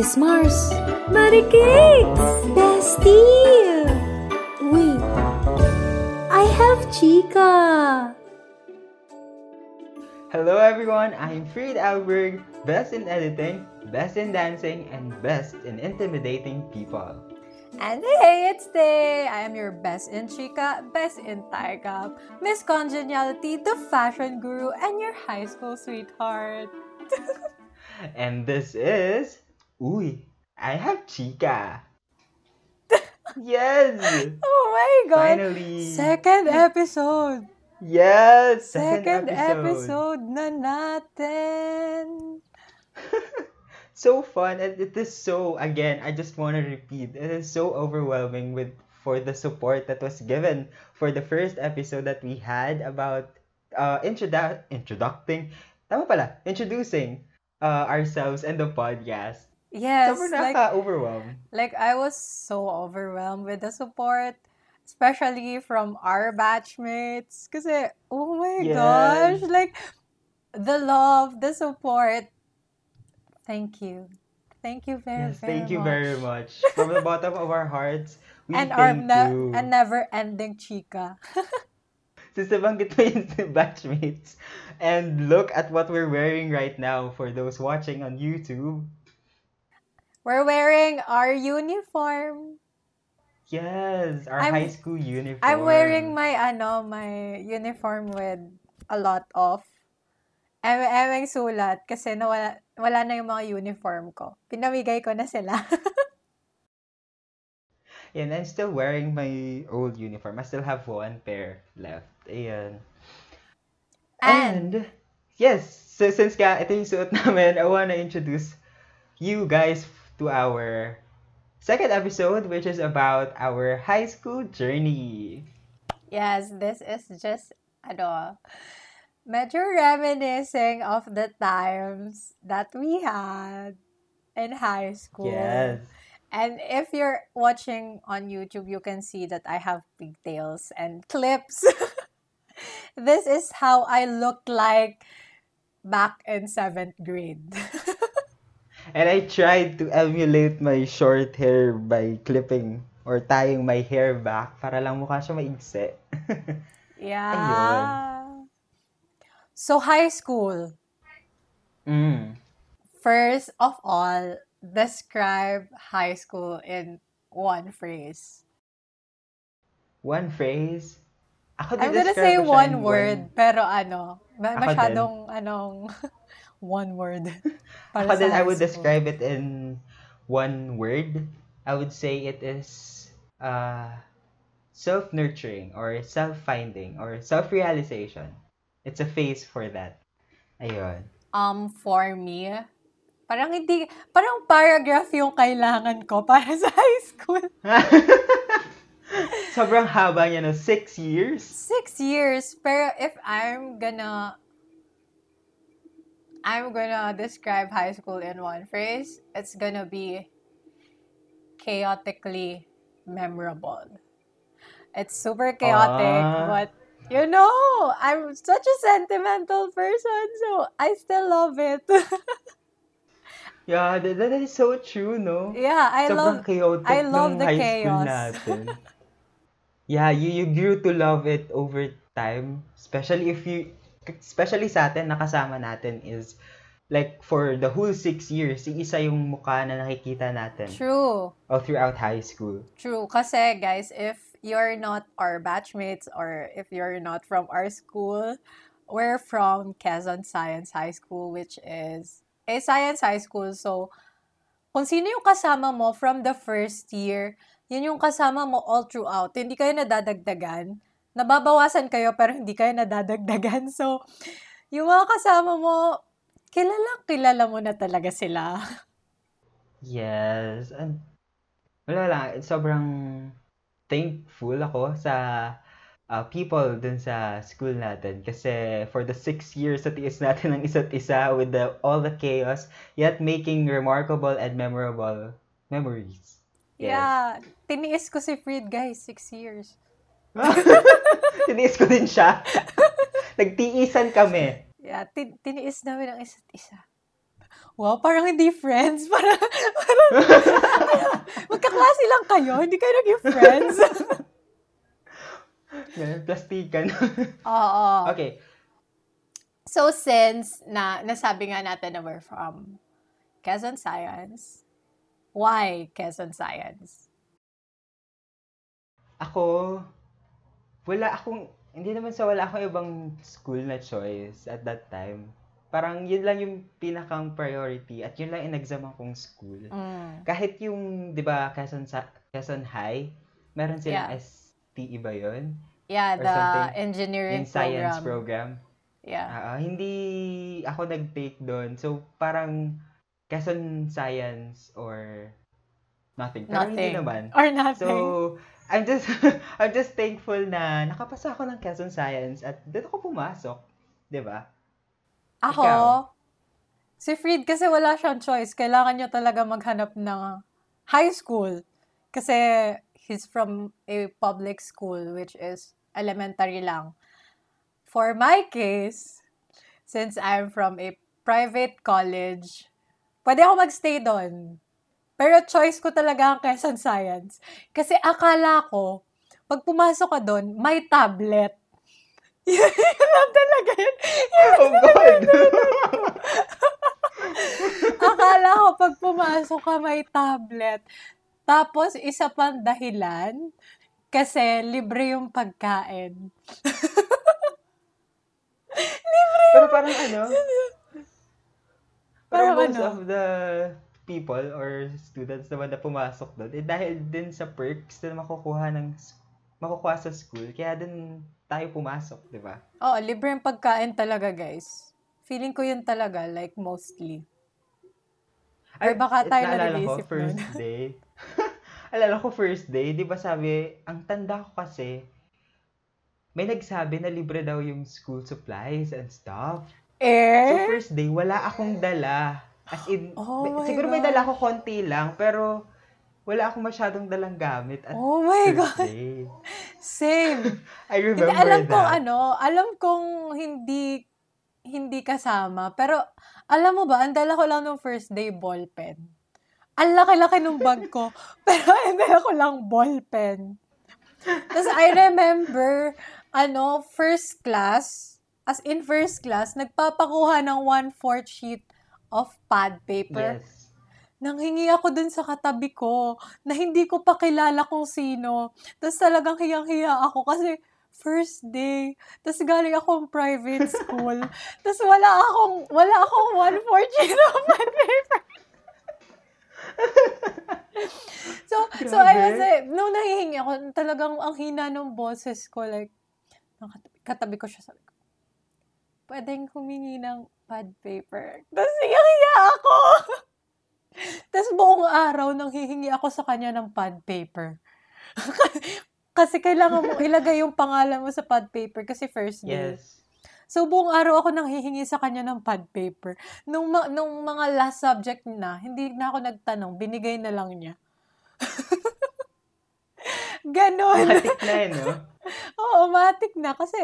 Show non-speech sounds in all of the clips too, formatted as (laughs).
Sis Mars. Marikix! Bestie! Wait. I have Chica. Hello everyone, I'm Fried Alberg, best in editing, best in dancing, and best in intimidating people. And hey, it's Day! I am your best in Chica, best in Taigap, Miss Congeniality, the fashion guru, and your high school sweetheart. (laughs) and this is... Uy, I have Chica! (laughs) yes! Oh my god! Finally! Second episode! Yes! Second, episode. na natin! (laughs) so fun and it is so again i just want to repeat it is so overwhelming with for the support that was given for the first episode that we had about uh introdu- introducing tama pala introducing uh, ourselves and the podcast Yes, Sobrang like, nakaka-overwhelm. like I was so overwhelmed with the support, especially from our batchmates. Kasi, oh my Yes. gosh, like, the love, the support. Thank you. Thank you very, Yes, very thank you very much. From the bottom of our hearts, we and thank our you. and never-ending chika. (laughs) Since nabanggit mo yung batchmates. And look at what we're wearing right now for those watching on YouTube. We're wearing our uniform. Yes, our I'm- high school uniform. I'm wearing my, ano, my uniform with a lot of eme sulat kasi nawala, wala na yung mga uniform ko. Pinamigay ko na sila. (laughs) And I'm still wearing my old uniform. I still have one pair left. Ayan. And, And, yes, so since ka ito yung suot namin, I wanna introduce you guys to our second episode, which is about our high school journey. yes, this is just, ano, medyo reminiscing of the times that we had in high school. Yes. And if you're watching on YouTube, you can see that I have pigtails and clips. (laughs) this is how I looked like back in seventh grade. (laughs) And I tried to emulate my short hair by clipping or tying my hair back para lang mukha siya maigse. (laughs) yeah. So high school. mm. First of all, describe high school in one phrase. One phrase. Ako I'm gonna say one word, pero ano, masyadong anong (laughs) one word. (laughs) Para Ako sa din, I would describe it in one word. I would say it is uh, self-nurturing or self-finding or self-realization. It's a phase for that. Ayun. Um, for me, parang hindi, parang paragraph yung kailangan ko para (laughs) sa high school. (laughs) Sobrang haba niya, no? Six years? Six years, pero if I'm gonna, I'm gonna describe high school in one phrase, it's gonna be chaotically memorable. It's super chaotic, Ah. but you know, I'm such a sentimental person, so I still love it. (laughs) Yeah, that, that is so true, no? yeah, I Sobrang love chaotic I love the chaos. (laughs) yeah, you, you grew to love it over time. Especially if you, especially sa atin, nakasama natin is, like, for the whole six years, isa yung mukha na nakikita natin True. all throughout high school. True. Kasi, guys, if you're not our batchmates or if you're not from our school, we're from Quezon Science High School, which is a science high school. So, kung sino yung kasama mo from the first year, yun yung kasama mo all throughout. Hindi kayo nadadagdagan. Nababawasan kayo pero hindi kayo nadadagdagan. So, yung mga kasama mo, kilala, kilala mo na talaga sila. Yes. And, wala lang, sobrang thankful ako sa uh, people dun sa school natin. Kasi for the six years na tiis natin ng isa't isa with the, all the chaos, yet making remarkable and memorable memories. Yes. Yeah. Tiniis ko si Fried, guys. Six years. (laughs) Tiniis ko din siya. Nagtiisan kami. Yeah, tin- tiniis namin ang isa't isa. Wow, parang hindi friends. (laughs) Parang, parang Magkaklase lang kayo, hindi kayo naging friends. (laughs) Plastikan. Oo. okay. So since na nasabi nga natin na we're from Quezon Science, why Quezon Science? Ako, wala akong, hindi naman sa wala akong ibang school na choice at that time. Parang yun lang yung pinakang priority at yun lang yung exam akong school. Mm. Kahit yung, di ba, Quezon, Sa- Quezon High, meron silang Yeah. STE ba yun? Yeah, Or the something. engineering Yung science program. program. Yeah. Ah, hindi ako nag-take doon. So, parang Quezon Science or nothing. Hindi Nothing. naman. Or nothing. So, I'm just (laughs) I'm just thankful na nakapasa ako ng Quezon Science at doon ako pumasok. 'Di ba? Ako, ikaw? si Fried kasi wala siyang choice. Kailangan niya talaga maghanap ng high school. Kasi he's from a public school which is elementary lang. For my case, since I'm from a private college, pwede ako magstay doon. Pero choice ko talaga ang Quezon Science. Kasi akala ko, pag pumasok ka doon, may tablet. (laughs) Yun lang talaga yun. Oh God. Akala ko pag pumasok ka may tablet. Tapos, isa pang dahilan, kasi libre yung pagkain. (laughs) Pero parang ano? (laughs) Parang most ano? of the people or students naman na pumasok doon, eh dahil din sa perks na makukuha ng makukuha sa school, kaya din tayo pumasok, di ba? Oo, libre yung pagkain talaga, guys. Feeling ko yun talaga, like mostly. Or baka tayo na naalala ko, nag-iisip first nun. (laughs) day. (laughs) alala ko first day, di ba sabi, ang tanda ko kasi, may nagsabi na libre daw yung school supplies and stuff. So, Eh? first day, wala akong dala. As in, Oh may- siguro may God. dala ko konti lang, pero wala akong masyadong dalang gamit at Oh my God. Same. (laughs) I Hindi, remember alam that. kong ano, alam kong hindi hindi kasama. Pero, alam mo ba, ang dala ko lang nung first day ballpen. Ang laki-laki nung bag ko. (laughs) Pero, ang dala ko lang ballpen. Tapos, I remember, ano, first class, as in first class, nagpapakuha ng one-fourth sheet of pad paper. Yes. Nanghingi ako dun sa katabi ko na hindi ko pa kilala kung sino. Tapos talagang hiyang-hiya ako kasi first day. Tapos galing akong private school. (laughs) Tapos wala akong, wala akong one-fourth sheet of pad paper. (laughs) so, so I was like, nung nahihingi ako, talagang ang hina ng boses ko, like, katabi ko siya, sabi ko, pwedeng humingi ng pad paper. Tapos hiyang-hiya ako. (laughs) Tapos buong araw nang hihingi ako sa kanya ng pad paper. (laughs) kasi kailangan mo ilagay yung pangalan mo sa pad paper kasi first day. Yes. So buong araw ako nang hihingi sa kanya ng pad paper. Nung, ma- nung mga last subject na, hindi na ako nagtanong, binigay na lang niya. (laughs) Ganon. Matik na eh, no? Oo, matik na kasi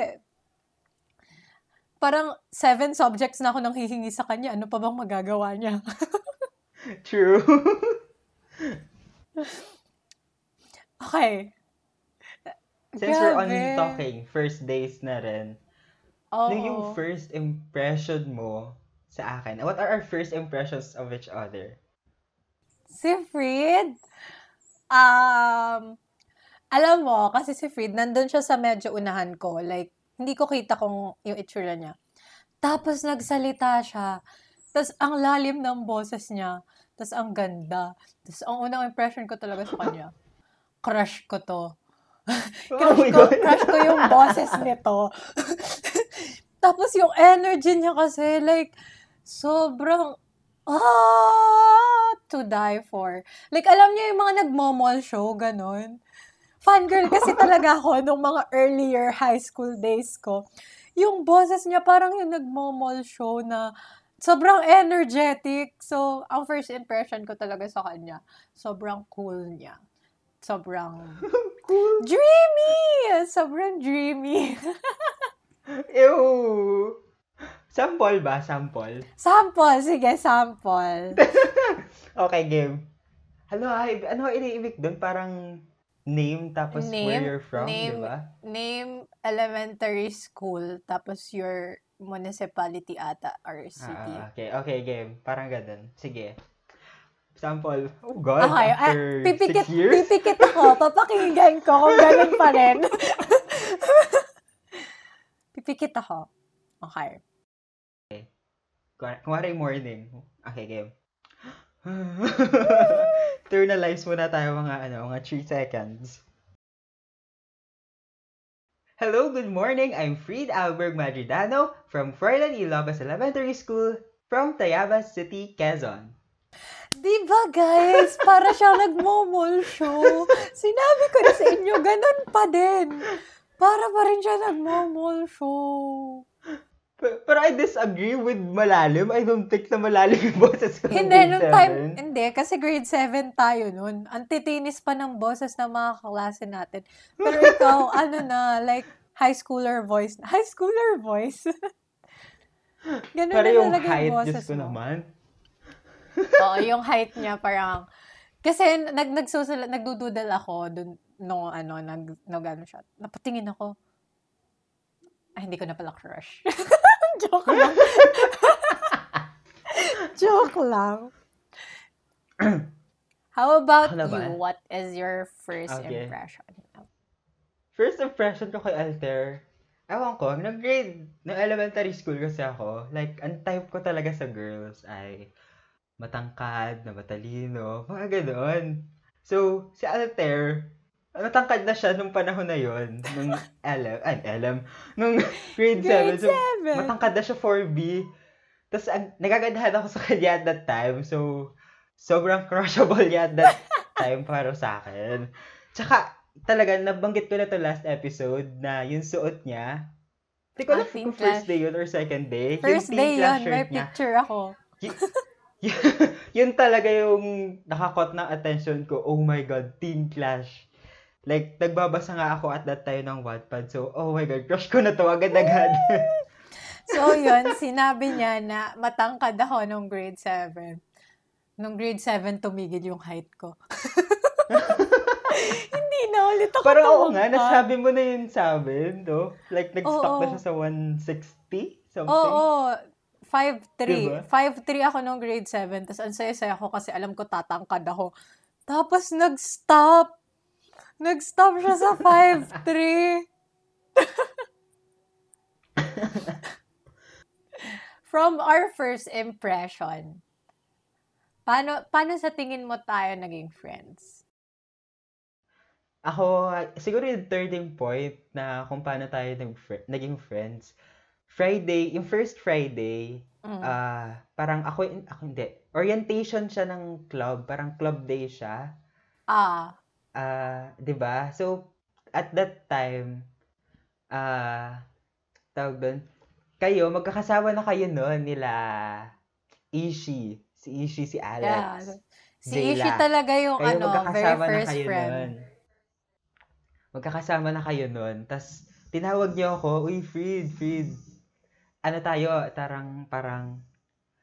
parang seven subjects na ako nang hihingi sa kanya. Ano pa bang magagawa niya? (laughs) True. (laughs) Okay. Since we're on Grabe. talking, first days na rin. Oo. Ano yung first impression mo sa akin? What are our first impressions of each other? Si Fred, um, alam mo, kasi si Fred, nandun siya sa medyo unahan ko. Like, hindi ko kita kung yung itsura niya. Tapos nagsalita siya. Tapos ang lalim ng boses niya. Tapos ang ganda. Tapos ang unang impression ko talaga sa kanya, (laughs) crush ko to. Oh (laughs) Crush my ko, God. crush ko yung boses nito. (laughs) Tapos yung energy niya kasi, like, sobrang, ah, to die for. Like, alam niyo yung mga nagmo-mall show, ganon. Fangirl kasi (laughs) talaga ako nung mga earlier high school days ko. Yung boses niya parang yung nagmo-mall show na sobrang energetic. So, ang first impression ko talaga sa kanya, sobrang cool niya. Sobrang (laughs) Cool. Dreamy! Sobrang dreamy. (laughs) Ew. Sample ba? Sample? sample. Sige, sample. Okay, game. Hello, hi. Ano iniibig doon? Parang name tapos where Name, you're from, di name, ba? name elementary school, tapos your municipality ata or city. Ah, okay. Okay, game. Parang ganun. Sige. Sample. Oh God, Okay, ah, after pipikit, six years? pipikit ako, (laughs) papakinggan ko kung ganun pa rin. (laughs) pipikit ako. Okay. Kunwari kunwari morning. Okay, game. (laughs) Internalize muna tayo mga ano, mga 3 seconds. Hello, good morning. I'm Fried Alberg Madridano from Froilan Ilobas Elementary School from Tayabas City, Quezon. Di ba guys, para siyang nagmomol show. Sinabi ko na sa inyo, ganun pa din. Para pa rin siya nagmomol show. Pero, pero I disagree with malalim. I don't think na malalim yung boses ko Hindi, nung time, hindi, kasi grade 7 tayo nun. Ang titinis pa ng boses ng mga kaklase natin. Pero ikaw, (laughs) ano na, like, high schooler voice. High schooler voice? (laughs) Ganun Pero na yung talaga height, yung boses ko mo. naman. (laughs) Oo, yung height niya parang, kasi nag, nagsusulat, nagdududal ako dun, no, ano, nag, nag, ano siya. Napatingin ako. Ay, hindi ko na pala crush. (laughs) Joke lang. (laughs) Joke lang. (clears throat) How about ba? you? What is your first Okay. impression? First impression ko kay Alter, ewan ko, nag grade, no elementary school kasi ako, like, ang type ko talaga sa girls ay matangkad, na matalino, mga ganoon. So, si Alter, matangkad na siya nung panahon na yon nung (laughs) LM, ay, LM, nung grade 7. Grade So, 7. matangkad na siya 4B. Tapos, ang, nagagandahan ako sa kanya at that time. So, sobrang crushable niya at that (laughs) time para sa akin. Tsaka, talaga, nabanggit ko na to last episode na yung suot niya, hindi ko Ah, alam kung first day yun or second day. First yung day yun, may niya, picture ako. y- y- (laughs) yun talaga yung nakakot ng attention ko. Oh my God, Teen Clash. Like, nagbabasa nga ako at that time ng Wattpad. So, oh my God, crush ko na to agad-agad. (laughs) So, yun, sinabi niya na matangkad ako nung grade 7. Nung grade 7, tumigil yung height ko. (laughs) Hindi na ulit ako Parang oo nga, nasabi mo na yun sa amin, no? Like, nag-stop Oo. na siya sa 160? Something? Oo, 5'3". Diba? 5'3 ako nung grade 7. Tapos ang saya-saya ako kasi alam ko tatangkad ako. Tapos nag-stop. Nag-stop siya sa 5'3". (laughs) From our first impression, paano, paano sa tingin mo tayo naging friends? Ako, siguro yung turning point na kung paano tayo nag naging friends. Friday, yung first Friday, Mm. ah parang ako, ako hindi. Orientation siya ng club. Parang club day siya. ah, Ah, 'di ba? So, at that time, ah, tawag doon, kayo, magkakasama na kayo noon nila Ishi. Si Ishi, si yeah. Alex. Si Zayla. Ishi talaga yung Kayo ano, very first kayo friend. nun. Magkakasama na kayo nun. Tapos, tinawag niyo ako, Uy, Fried, Fried. Ano tayo, tarang, parang,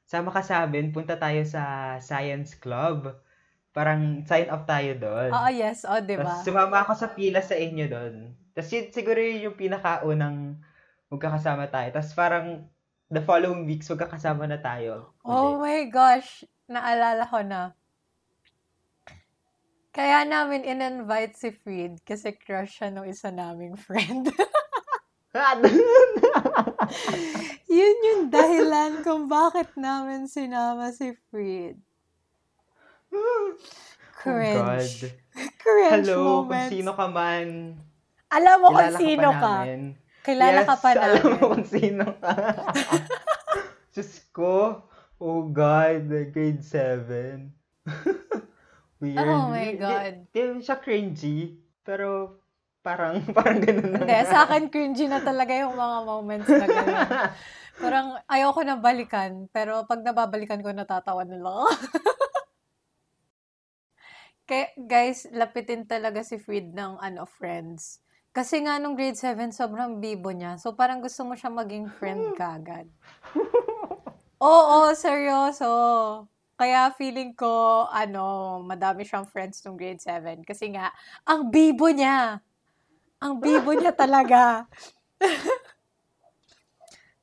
sama ka sa amin, punta tayo sa science club. Parang, sign up tayo doon. Oo, yes. Oh, di ba? Tapos, sumama ako sa pila sa inyo doon. Tapos, yun, siguro yun yung pinakaunang magkakasama tayo. Tapos, parang, the following weeks, magkakasama na tayo. Oh my gosh, naalala ko na. Kaya namin in-invite si Fried kasi crush siya nung isa naming friend. (laughs) Yun yung dahilan kung bakit namin sinama si Fried. Cringe. Oh God. (laughs) Cringe Hello, kung moments. sino ka man. Alam mo kung sino ka. ka. namin. Kilala yes, ka pa alam mo namin. kung sino ka. (laughs) Diyos ko. Oh God, grade 7. (laughs) Weird. Oh my Di- God. Di, di siya cringy, pero parang, parang ganun na Hindi, sa akin cringy na talaga yung mga moments na gano'n. Parang ayoko na balikan, pero pag nababalikan ko, natatawa na lang ako. Kaya, guys, lapitin talaga si Fried ng ano, friends. Kasi nga nung grade 7, sobrang bibo niya. So, parang gusto mo siya maging friend kagad. (laughs) Oo, seryoso. Kaya feeling ko, ano, madami siyang friends nung grade 7. Kasi nga, ang bibo niya. Ang bibo niya talaga. (laughs)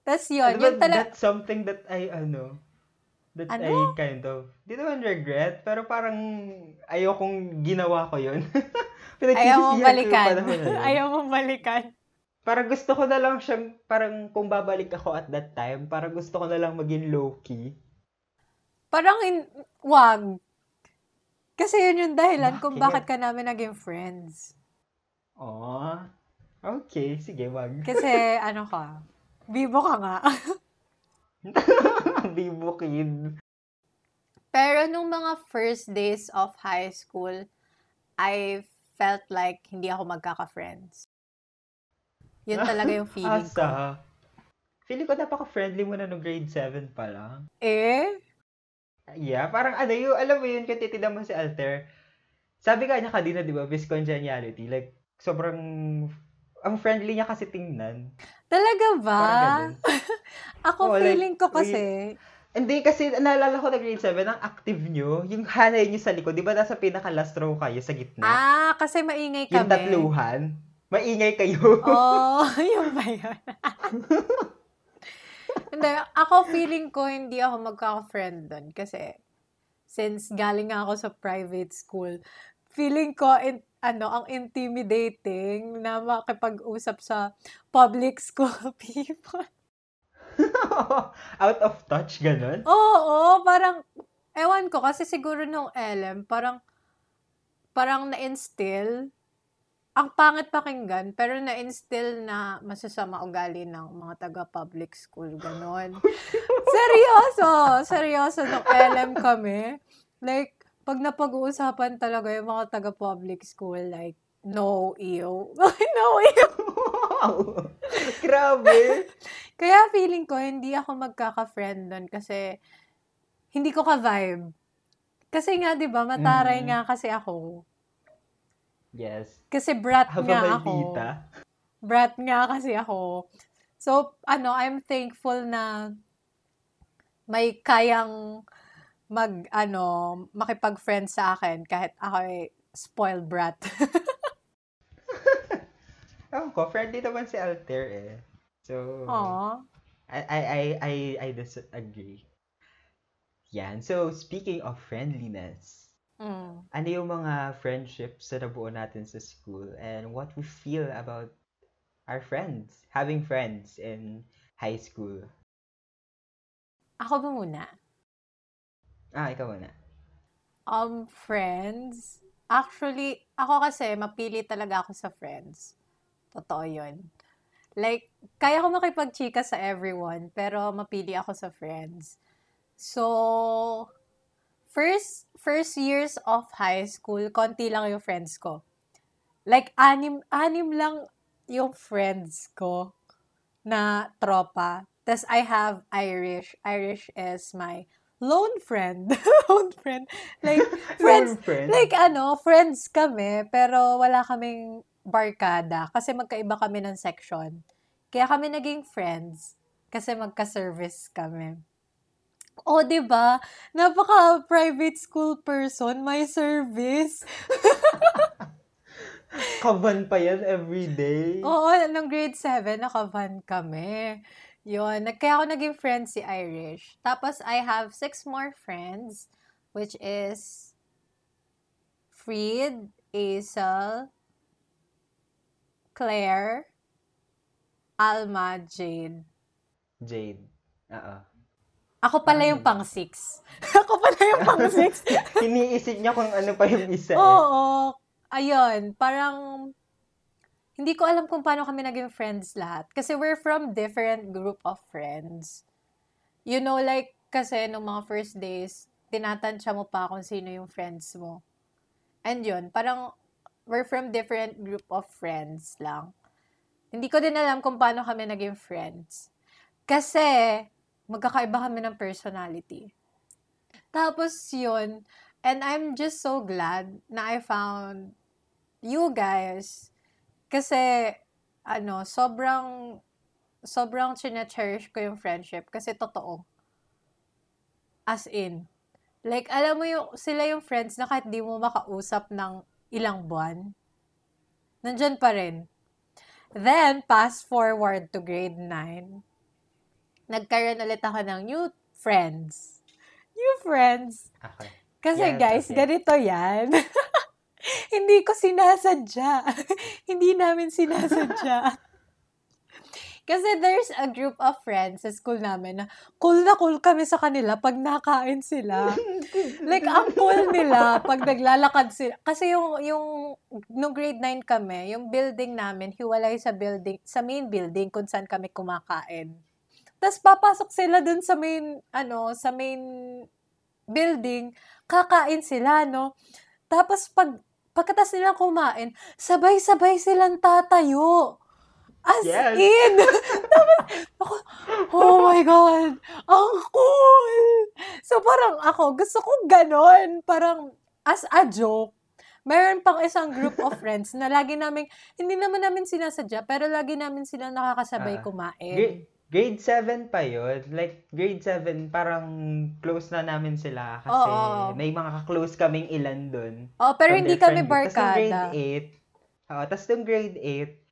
Tapos yun, Ano yun talaga. that's something that I, ano, that I Ano? kind of, di naman regret, pero parang ayokong ginawa ko yun. (laughs) Ayaw mong balikan. (laughs) Ayaw mong balikan. Parang gusto ko na lang siyang, parang kung babalik ako at that time, parang gusto ko na lang maging low-key. Parang, in, wag. Kasi yun yung dahilan kung bakit Bakit? ka namin naging friends. Oh, okay, sige, wag. Kasi, (laughs) ano ka, bibo ka nga. Bibo kid. Pero nung mga first days of high school, I felt like hindi ako magkaka-friends. Yun talaga yung (laughs) feeling ko. Asa? Feeling ko napaka-friendly mo na no grade 7 pa lang. Eh? Yeah, parang ano yung, alam mo yun, kung titignan mo si Alter, sabi ka niya kanina, di ba, congeniality. Like, sobrang, ang friendly niya kasi tingnan. Talaga ba? (laughs) Ako like, feeling ko we- kasi, Hindi, kasi naalala ko na grade 7, ang active nyo, yung hanay nyo sa likod, di ba nasa pinaka-last row kayo sa gitna? ah, kasi maingay kami. yung tatluhan, maingay kayo. Oh, (laughs) yung ba yun? (laughs) Hindi, ako feeling ko hindi ako magkaka-friend doon kasi since galing ako sa private school, feeling ko in, ano, ang intimidating na makipag-usap sa public school (laughs) people. (laughs) Out of touch, ganun. Oo, parang, ewan ko, kasi siguro nung LM, parang, parang na-instill, ang pangit pakinggan, pero na-instill na masasama ugali ng mga taga-public school, ganon. (laughs) seryoso, seryoso, nung LM kami, like, pag napag-uusapan talaga yung mga taga-public school, like, no, ew. (laughs) no, ew. Wow! Grabe! (laughs) Kaya feeling ko, hindi ako magkaka-friend doon kasi hindi ko ka-vibe. Kasi nga, di ba, mataray Mm. nga kasi ako. Yes. Kasi brat Habang nga ako. tita. Brat nga kasi ako. So, ano, I'm thankful na may kayang mag, ano, makipag-friend sa akin kahit ako ay spoiled brat. (laughs) Ewan ko, friendly naman si Alter eh. So, Aww. I, I, I, I, I disagree. Yan. So, speaking of friendliness, Mm. ano yung mga friendships na nabuo natin sa school and what we feel about our friends, having friends in high school? Ako ba muna? Ah, ikaw na. Um, friends. Actually, ako kasi, mapili talaga ako sa friends. Totoo yun. Like, kaya ko makipag-chika sa everyone, pero mapili ako sa friends. So, first, first years of high school, konti lang yung friends ko. Like, anim, anim lang yung friends ko na tropa. Tapos, I have Irish. Irish is my lone friend. (laughs) lone friend. Like, (laughs) friends, friend? Like ano, friends kami, pero wala kaming barkada kasi magkaiba kami ng section. Kaya kami naging friends kasi magka-service kami. O, di ba? Napaka private school person, may service. (laughs) Kaban pa yan every day. Oo, nung grade 7, naka-van kami. Yun, kaya ako naging friend si Irish. Tapos, I have six more friends, which is Freed, Azel, Claire, Alma, Jade. Jade. Oo. Ako pala yung pang six. (laughs) Ako pala yung pang six. (laughs) Iniisip niya kung ano pa yung isa eh. Oo. Ayun, parang hindi ko alam kung paano kami naging friends lahat. Kasi we're from different group of friends. You know, like, kasi nung mga first days, tinatansya mo pa kung sino yung friends mo. And yun, parang we're from different group of friends lang. Hindi ko din alam kung paano kami naging friends. Kasi, magkakaiba kami ng personality. Tapos yun, and I'm just so glad na I found you guys. Kasi, ano, sobrang, sobrang cherish ko yung friendship. Kasi totoo. As in, Like, alam mo yung, sila yung friends na kahit di mo makausap ng ilang buwan, nandyan pa rin. Then, fast forward to grade 9, nagkaroon ulit ako ng new friends. New friends. Okay. Kasi Yes, guys, okay. ganito yan. (laughs) (laughs) Hindi ko sinasadya. (laughs) Hindi namin sinasadya. (laughs) Kasi there's a group of friends sa school namin na cool na cool kami sa kanila pag nakain sila. like, ang cool nila pag naglalakad sila. Kasi yung, yung, nung grade 9 kami, yung building namin, hiwalay sa building, sa main building kung saan kami kumakain. Tapos papasok sila dun sa main, ano, sa main building, kakain sila, no? Tapos pag, pagkatas nilang kumain, sabay-sabay silang tatayo. As Yes. in! (laughs) Tapos, ako, oh my God, ang cool! So parang ako, gusto ko ganon. Parang, as a joke, meron pang isang group of (laughs) friends na lagi namin, hindi naman namin sinasadya, pero lagi namin silang nakakasabay Ah. kumain. Grade, grade 7 pa yun. Like, grade 7, parang close na namin sila. Kasi Oo. may mga ka-close kaming ilan dun. Oh, pero hindi kami barkada. grade 8, oo, tas nung grade 8,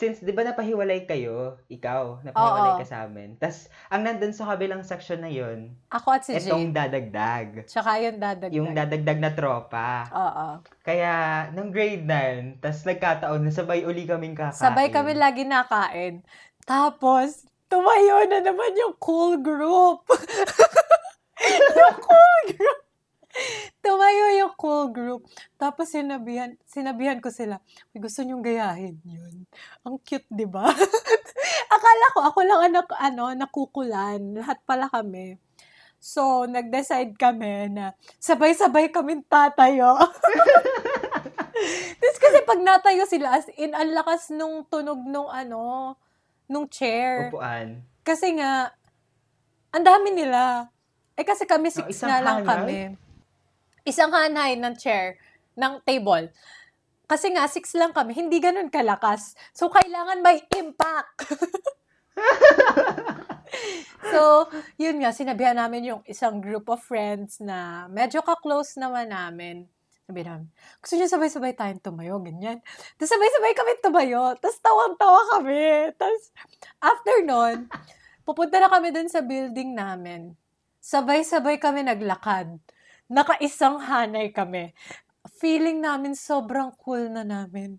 since di ba napahiwalay kayo, ikaw, napahiwalay Oo. ka sa amin. Tas ang nandun sa kabilang section na yun, Ako at si itong Jane. dadagdag. Tsaka yung dadagdag. Yung dadagdag na tropa. Oo. Kaya, nung grade 9, tas nagkataon na sabay uli kaming kakain. Sabay kami lagi nakain. Tapos, tumayo na naman yung cool group. (laughs) yung cool group. Tumayo yung cool group. Tapos sinabihan, sinabihan ko sila, "Uy, gusto niyong gayahin yun. Ang cute, di ba? (laughs) Akala ko, ako lang anak, ano, nakukulan. Lahat pala kami. So, nag-decide kami na sabay-sabay kami tatayo. (laughs) Tapos kasi pag natayo sila, as in, ang lakas nung tunog nung ano, nung chair. Upuan. Kasi nga, ang dami nila. Eh kasi kami six Oh, na lang hanay? kami. Isang hanay ng chair, ng table. Kasi nga, six lang kami. Hindi ganun kalakas. So, kailangan may impact. (laughs) so, yun nga, sinabihan namin yung isang group of friends na medyo ka-close naman namin. Sabi namin, gusto niyo sabay-sabay tayong tumayo, ganyan. Tapos sabay-sabay kami tumayo. Tapos tawang-tawa kami. Tapos, after nun, pupunta na kami dun sa building namin. Sabay-sabay kami naglakad. Nakaisang hanay kami. Feeling namin sobrang cool na namin.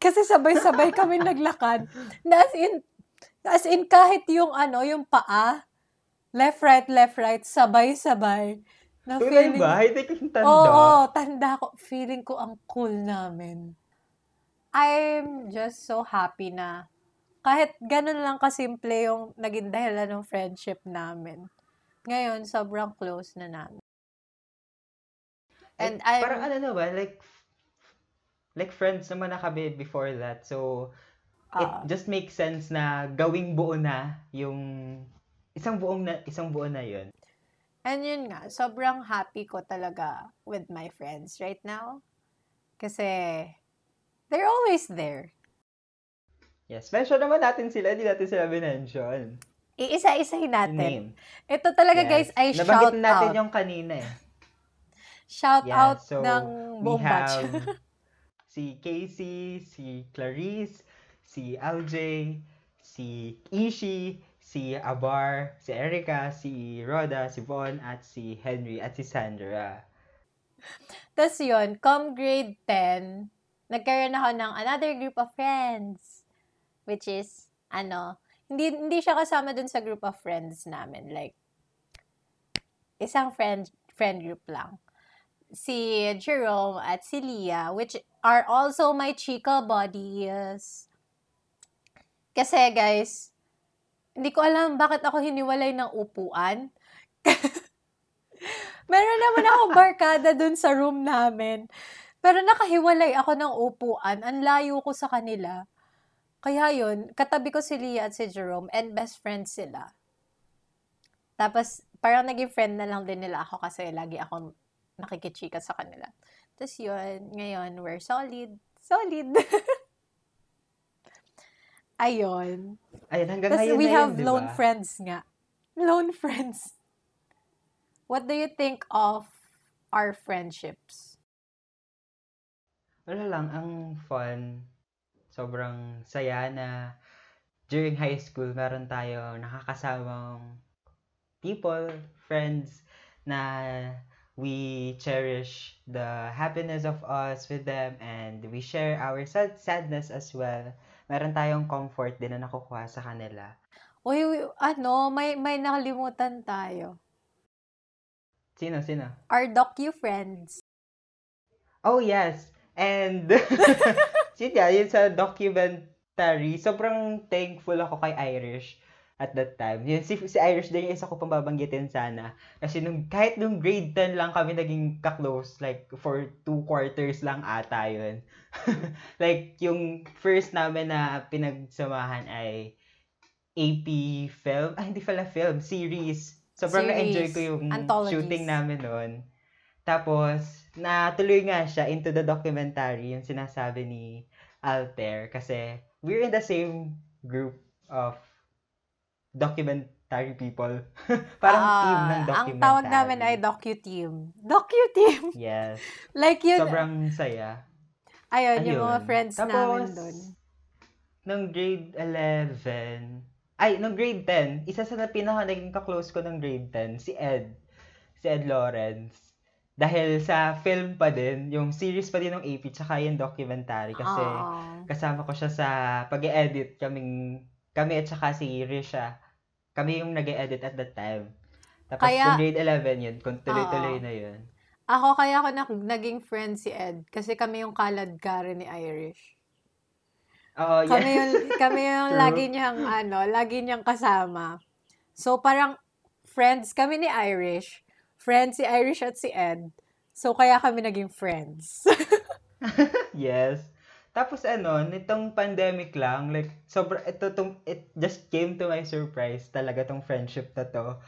Kasi sabay-sabay kami (laughs) naglakad. Na as in, as in kahit yung ano, yung paa, left, right, left, right, sabay-sabay. Na Tunay ba? Hindi ko yung tanda. Oo, tanda ko. Feeling ko ang cool namin. I'm just so happy na kahit ganun lang kasimple yung naging dahilan ng friendship namin. Ngayon, sobrang close na namin. And Like, I'm, Parang ano na ba? Like, like friends naman na kami before that. So, it ah, just makes sense na gawing buo na yung isang buong na isang buo na yun. And yun nga, sobrang happy ko talaga with my friends right now. Kasi, they're always there. Yes, mention naman natin sila, hindi natin sila binention. Iisa-isahin natin. Name. Ito talaga Yes. guys, ay Nabanggit shout natin out. yung kanina eh. Shout Yeah, out so ng buong batch. (laughs) si Casey, si Clarice, si LJ, si Ishi, si Abar, si Erica, si Roda, si Von, at si Henry, at si Sandra. Tapos yun, come grade 10, nagkaroon ako ng another group of friends. Which is, ano, hindi, hindi siya kasama dun sa group of friends namin. Like, isang friend, friend group lang. Si Jerome at si Leah, which are also my chika buddies. Kasi guys, hindi ko alam bakit ako hiniwalay ng upuan. (laughs) Meron naman ako barkada dun sa room namin. Pero nakahiwalay ako ng upuan. Ang layo ko sa kanila. Kaya yun, katabi ko si Leah at si Jerome and best friends sila. Tapos, parang naging friend na lang din nila ako kasi lagi akong nakikichika sa kanila. Tapos yun, ngayon, we're solid. Solid. (laughs) Ayun. Ayun, hanggang Tapos ngayon we na yun, have di lone ba? friends nga. (laughs) Lone friends. what do you think of our friendships? Wala lang, ang fun. Sobrang saya na during high school, meron tayo nakakasamang people, friends, na we cherish the happiness of us with them and we share our sad- sadness as well. Meron tayong comfort din na nakukuha sa kanila. Uy, ano, may, may nakalimutan tayo. Sino, sino? Our docu-friends. Oh, yes. And, (laughs) yun nga, yun sa documentary, sobrang thankful ako kay Irish at that time. Yun, si, si Irish din yung isa ko pang babanggitin sana. Kasi nung, kahit nung grade 10 lang kami naging ka-close, like, for two quarters lang ata yun. (laughs) like, yung first namin na pinagsamahan ay AP film, ah, hindi pala film, series. Sobrang Series. na-enjoy ko yung Anthologies. shooting namin noon. Tapos, natuloy nga siya into the documentary, yung sinasabi ni Alter. Kasi, we're in the same group of documentary people. (laughs) Parang Ah, team ng documentary. Ang tawag namin ay docu-team. Docu-team! Yes. (laughs) like yun, Sobrang saya. ayun, yung mga Ayun. friends namin Tapos, doon. Nung grade 11, ay, nung grade 10, isa sa na pinaka naging ka-close ko ng grade 10, si Ed. Si Ed Lawrence. Dahil sa film pa din, yung series pa din ng AP, tsaka yung documentary. Kasi Ah. kasama ko siya sa pag-edit kaming, kami at saka si Risha. Kami yung nag edit at that time. Tapos Kaya- yung grade 11 yun, kung tuloy-tuloy na yun. Ako, kaya ako na, naging friend si Ed. Kasi kami yung kalad-kare ni Irish. Oo, yeah. Kami yung, (laughs) kami yung lagi niyang, ano, lagi niyang kasama. So, parang, friends kami ni Irish. Friends si Irish at si Ed. So, kaya kami naging friends. (laughs) Yes. Tapos ano, nitong pandemic lang, like, sobra, ito tong, it just came to my surprise talaga tong friendship na to.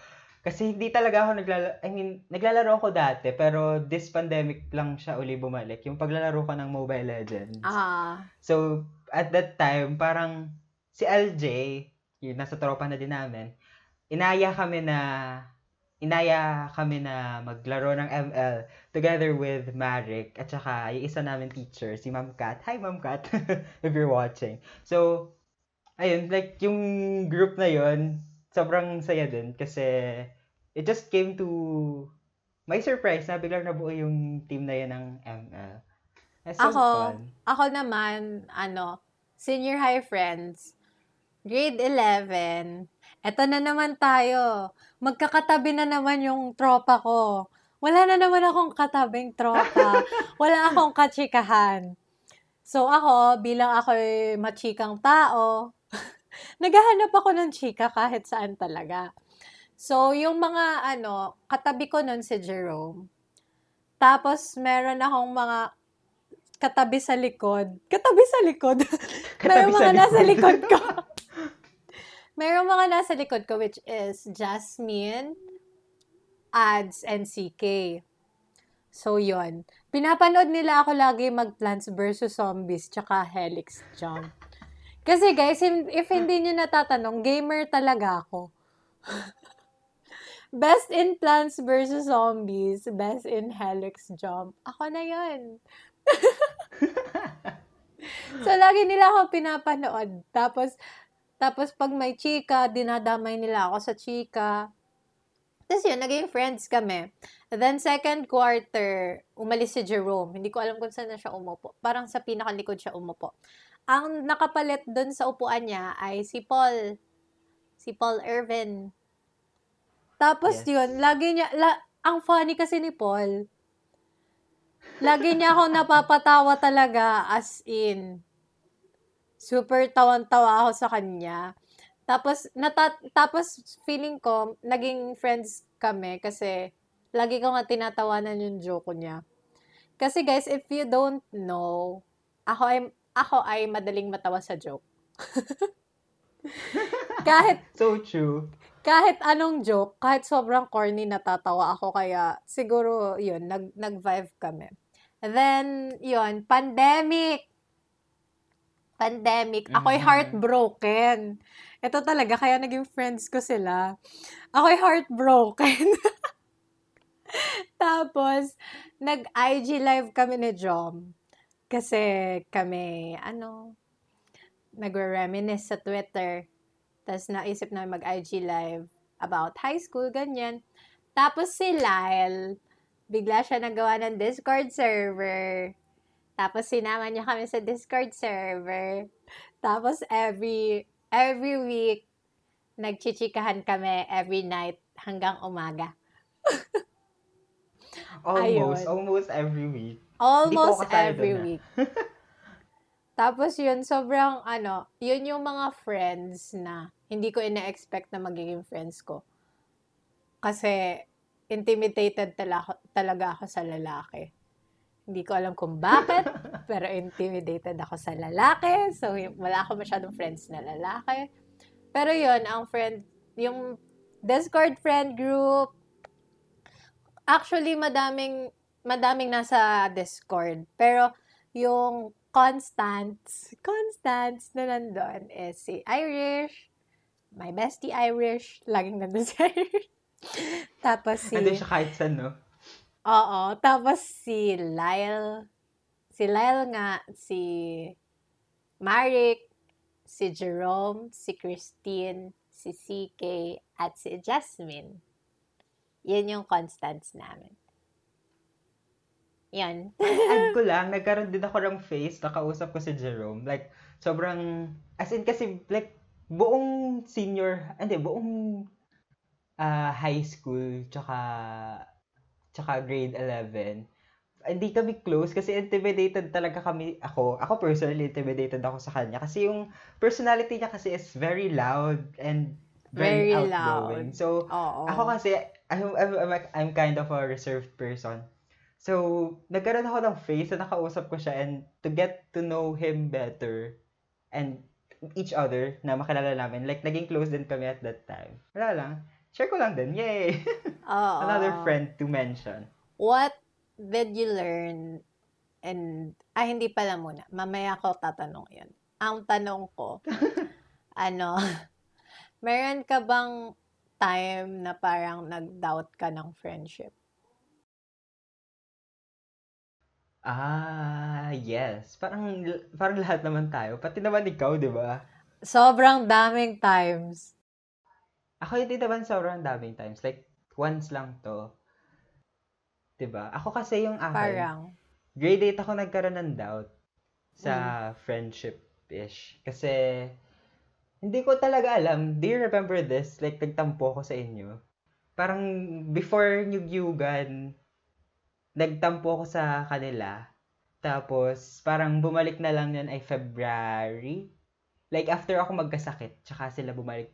Kasi hindi talaga ako naglalaro, I mean, naglalaro ako dati, pero this pandemic lang siya uli bumalik. Yung paglalaro ko ng Mobile Legends. ah, So, at that time, parang si LJ, yung nasa tropa na din namin, inaya kami na inaya kami na maglaro ng ML together with Marik at saka yung isa namin teacher, si Ma'am Kat. Hi, Ma'am Kat, (laughs) if you're watching. So, ayun, like, yung group na yon sobrang saya din kasi it just came to my surprise na biglang nabuo yung team na yun ng ML. It's so Ako, fun. ako naman, ano, senior high friends, grade 11, eto na naman tayo. Magkakatabi na naman yung tropa ko. Wala na naman akong katabing tropa. (laughs) Wala akong kachikahan. So ako, bilang ako machikang tao, (laughs) naghahanap ako ng chika kahit saan talaga. So, yung mga, ano, katabi ko nun si Jerome. Tapos, meron akong mga katabi sa likod. Katabi sa likod. (laughs) Katabi sa mga nasa likod. likod ko. Meron mga nasa likod ko which is Jasmine, Ads, and CK. So, yon Pinapanood nila ako lagi mag-Plants vs. Zombies tsaka Helix Jump. Kasi guys, if, if hindi nyo natatanong, gamer talaga ako. (laughs) best in Plants vs. Zombies, best in Helix Jump. Ako na yon (laughs) So, lagi nila ako pinapanood. Tapos, tapos pag may chika, dinadamay nila ako sa chika. Tapos yun, naging friends kami. then, second quarter, umalis si Jerome. Hindi ko alam kung saan na siya umupo. Parang sa pinakalikod siya umupo. Ang nakapalit doon sa upuan niya ay si Paul. Si Paul Irvin. Tapos Yes. yun, lagi niya, la, ang funny kasi ni Paul, lagi niya ako napapatawa talaga as in super tawan-tawa ako sa kanya. Tapos, nata- tapos feeling ko, naging friends kami kasi lagi ko nga tinatawanan yung joke niya. Kasi guys, if you don't know, ako ay, ako ay madaling matawa sa joke. (laughs) kahit, So true. kahit anong joke, kahit sobrang corny, natatawa ako. Kaya siguro, yun, nag, nag-vibe kami. And then, yun, pandemic. Pandemic. Ako'y Mhm. heartbroken. Ito talaga, kaya naging friends ko sila. Ako'y heartbroken. (laughs) Tapos, nag-IG live kami ni Jom. Kasi kami, ano, nagre-reminisce sa Twitter. Tapos naisip na mag-IG live about high school, ganyan. Tapos si Lyle, bigla siya nagawa ng Discord server. Tapos sinama niya kami sa Discord server. Tapos every every week, nagchichikahan kami every night hanggang umaga. (laughs) Almost, Ayun. almost every week. Almost every ah. week. (laughs) Tapos yun, sobrang ano, yun yung mga friends na hindi ko ina-expect na magiging friends ko. Kasi intimidated talaga, talaga ako sa lalaki. Hindi ko alam kung bakit, (laughs) pero intimidated ako sa lalaki. So, wala ako masyadong friends na lalaki. Pero yun, ang friend, yung Discord friend group, actually, madaming, madaming nasa Discord. Pero, yung Constance, Constance na nandun is si Irish, my bestie Irish, laging nandun si Irish. (laughs) Tapos si... Nandun siya kahit saan, no? Oo. Tapos si Lyle. Si Lyle nga, si Marik, si Jerome, si Christine, si CK, at si Jasmine. Yan yung constants namin. Yan. Add ko (laughs) lang, nagkaroon din ako ng face, nakausap ko si Jerome. Like, sobrang, as in kasi, like, buong senior, hindi, buong ah, high school, tsaka, tsaka grade 11, hindi kami close kasi intimidated talaga kami, ako, ako personally intimidated ako sa kanya. Kasi yung personality niya kasi is very loud and very, Very outgoing. loud. So, Oo. ako kasi, I'm, I'm, I'm, I'm kind of a reserved person. So, nagkaroon ako ng face na nakausap ko siya and to get to know him better and each other na makilala namin. Like, naging close din kami at that time. Wala lang. Share ko lang din. Yay! (laughs) Oo. Another friend to mention. What did you learn and ah hindi pala muna mamaya ko tatanong yun ang tanong ko (laughs) ano (laughs) meron ka bang time na parang nag-doubt ka ng friendship Ah, yes. Parang, parang lahat naman tayo. Pati naman ikaw, di ba? sobrang daming times Ako hindi naman sobrang daming times. Like, once lang to. 'Di ba? Ako kasi yung akin, parang grade 8 ako nagkaroon ng doubt sa friendship-ish. Kasi, hindi ko talaga alam. Do you remember this? Like, nagtampo ako sa inyo. Parang, before nyugyugan, nagtampo ako sa kanila. Tapos, parang bumalik na lang yan ay February. Like, after ako magkasakit, tsaka sila bumalik,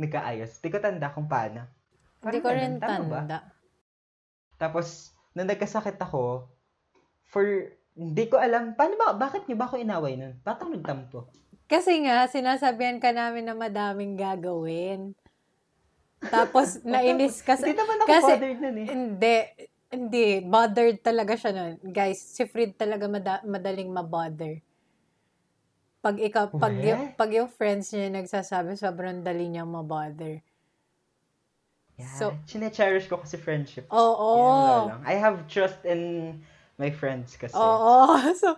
nagkaayos. Hindi ko tanda kung paano. hindi ko rin. Tama ba? tanda Tapos, nung nagkasakit ako, for, hindi ko alam, paano ba, bakit niyo ba ako inaway nun? Bakit ako nagtampo? kasi nga sinasabihan ka namin na madaming gagawin tapos (laughs) nainis ka sa Hindi naman ako kasi- bothered nun eh. Hindi. Hindi. Bothered talaga siya nun. Guys, si Fred talaga mada- madaling mabother. Pag ikaw, pag, yung, pag yung friends niya nagsasabi, sobrang dali niyang mabother. Yeah. So- Chine-cherish ko kasi friendship. Oo. Yan, wala lang. I have trust in my friends kasi. Oo. (laughs) So,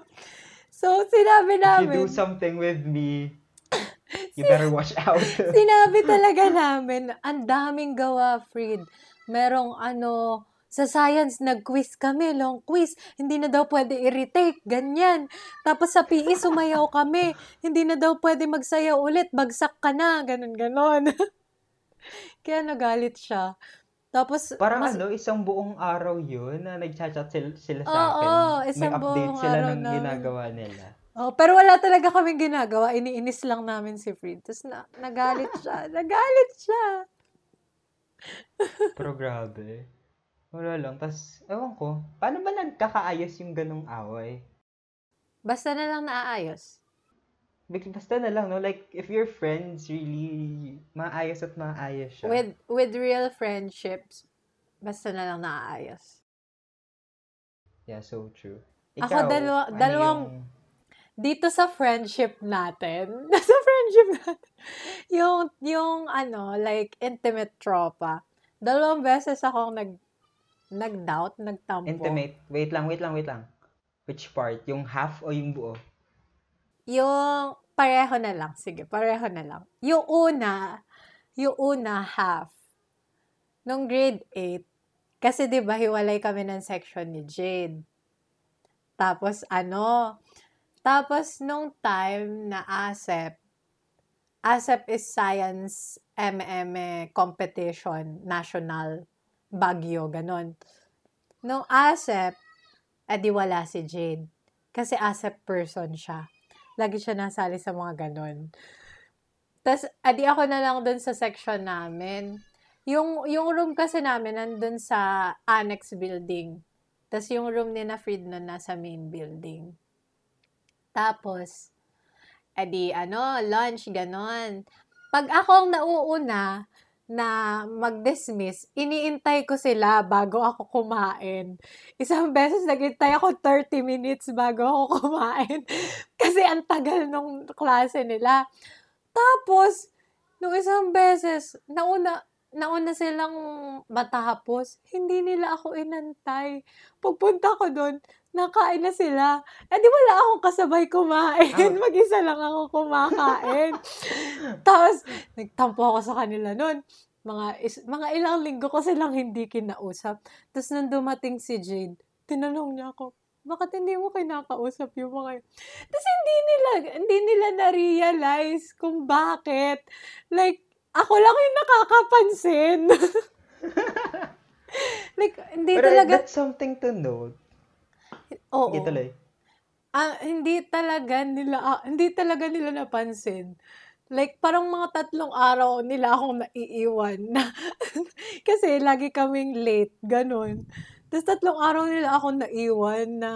so sinabi If you namin, do something with me, (laughs) you better watch out. sinabi (laughs) talaga namin, ang daming gawa, Fred. Merong ano, sa science, nag-quiz kami, long quiz. Hindi na daw pwede i-retake, ganyan. Tapos sa PE, sumayaw kami. Hindi na daw pwede magsayaw ulit, bagsak ka na, ganun, ganon. (laughs) Kaya nagalit siya. Tapos, Parang mas- ano, isang buong araw yun na nagchat-chat sila, sila sa Oo, akin. isang May buong sila araw ng namin. ginagawa nila. Oh, pero wala talaga kaming ginagawa. Iniinis lang namin si Fred. Tapos na, nagalit siya. nagalit siya. Pero grabe. Wala lang. Tapos, ewan ko, paano ba nagkakaayos yung ganong away? Basta na lang naaayos. Basta na lang, no? Like, if your friends really maayos at maayos siya. With with real friendships, basta na lang naaayos. Yeah, so true. Ako, dalawa- ano dalawang- yung- Dito sa friendship natin, (laughs) sa friendship natin, yung, yung ano, like, intimate tropa, dalawang beses akong nag, Nag-doubt, nagtampo. Intimate. Wait lang, wait lang, wait lang. Which part? Yung half o yung buo? Yung pareho na lang. Sige, pareho na lang. Yung una, yung una half. Nung grade 8, kasi 'di ba hiwalay kami ng section ni Jade. Tapos ano, tapos nung time na ASEP, ASEP is Science MM Competition National Baguio, ganon. Nung ASEP, edi wala si Jade. Kasi ASEP person siya. Lagi siya nasali sa mga ganon. Tapos, edi ako na lang dun sa section namin. Yung, yung room kasi namin nandun sa annex building. Tapos yung room ni na Fried nun nasa main building. Tapos, edi ano, lunch, ganon. Pag ako ang nauuna na mag-dismiss, iniintay ko sila bago ako kumain. Isang (laughs) beses naghintay ako 30 minutes bago ako (laughs) kumain. Kasi ang tagal nung klase nila. Tapos, nung isang beses, nauna, nauna silang matapos, hindi nila ako inantay. Pagpunta ko doon, nakain na sila. Eh di wala akong kasabay kumain. Oh. (laughs) Mag-isa lang ako kumakain. (laughs) Tapos, nagtampo ako sa kanila noon. Mga, is, mga ilang linggo ko silang hindi kinausap. Tapos nung dumating si Jade, tinanong niya ako, bakit hindi mo kinakausap yung mga yun? Tapos hindi nila, hindi nila na-realize kung bakit. Like, ako lang yung nakakapansin. (laughs) like, hindi Pero talaga, that's something to note. Oo. Sige tuloy. Ah, hindi talaga nila, ah, hindi talaga nila napansin. Like, parang mga tatlong araw nila akong naiiwan na, (laughs) kasi lagi kaming late, ganun. Tapos tatlong araw nila akong naiwan na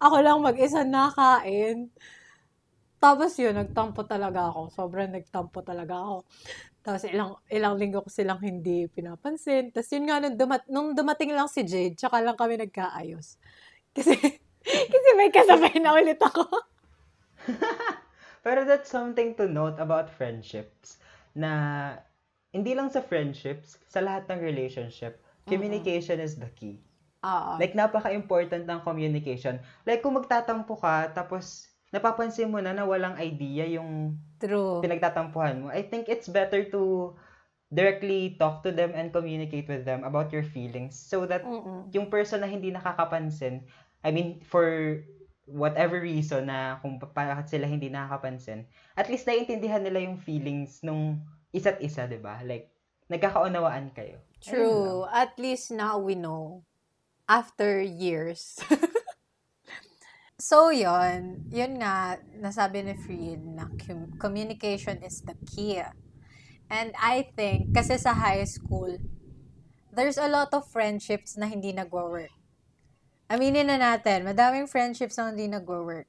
ako lang mag-isa nakain. Tapos yun, nagtampo talaga ako. Sobrang nagtampo talaga ako. Tapos ilang, ilang linggo ko silang hindi pinapansin. Tapos yun nga, nung, dumat, nung dumating lang si Jade, tsaka lang kami nagkaayos. Kasi, (laughs) kasi may kasabay na ulit ako. (laughs) Pero that's something to note about friendships na hindi lang sa friendships, sa lahat ng relationship, communication is the key. Oo. Like, napaka-important ng communication. Like, kung magtatampo ka, tapos napapansin mo na na walang idea yung True. pinagtatampuhan mo, I think it's better to directly talk to them and communicate with them about your feelings so that Mm-mm. yung person na hindi nakakapansin, I mean, for whatever reason na kung bakit sila hindi nakakapansin, at least naiintindihan nila yung feelings nung isa't isa, di ba? Like, nagkakaunawaan kayo. True. At least now we know. After years. (laughs) so, yon Yun nga, nasabi ni Fried na com- communication is the key. And I think, kasi sa high school, there's a lot of friendships na hindi nagwo-work. Aminin na natin, madaming friendships na hindi nagwo-work.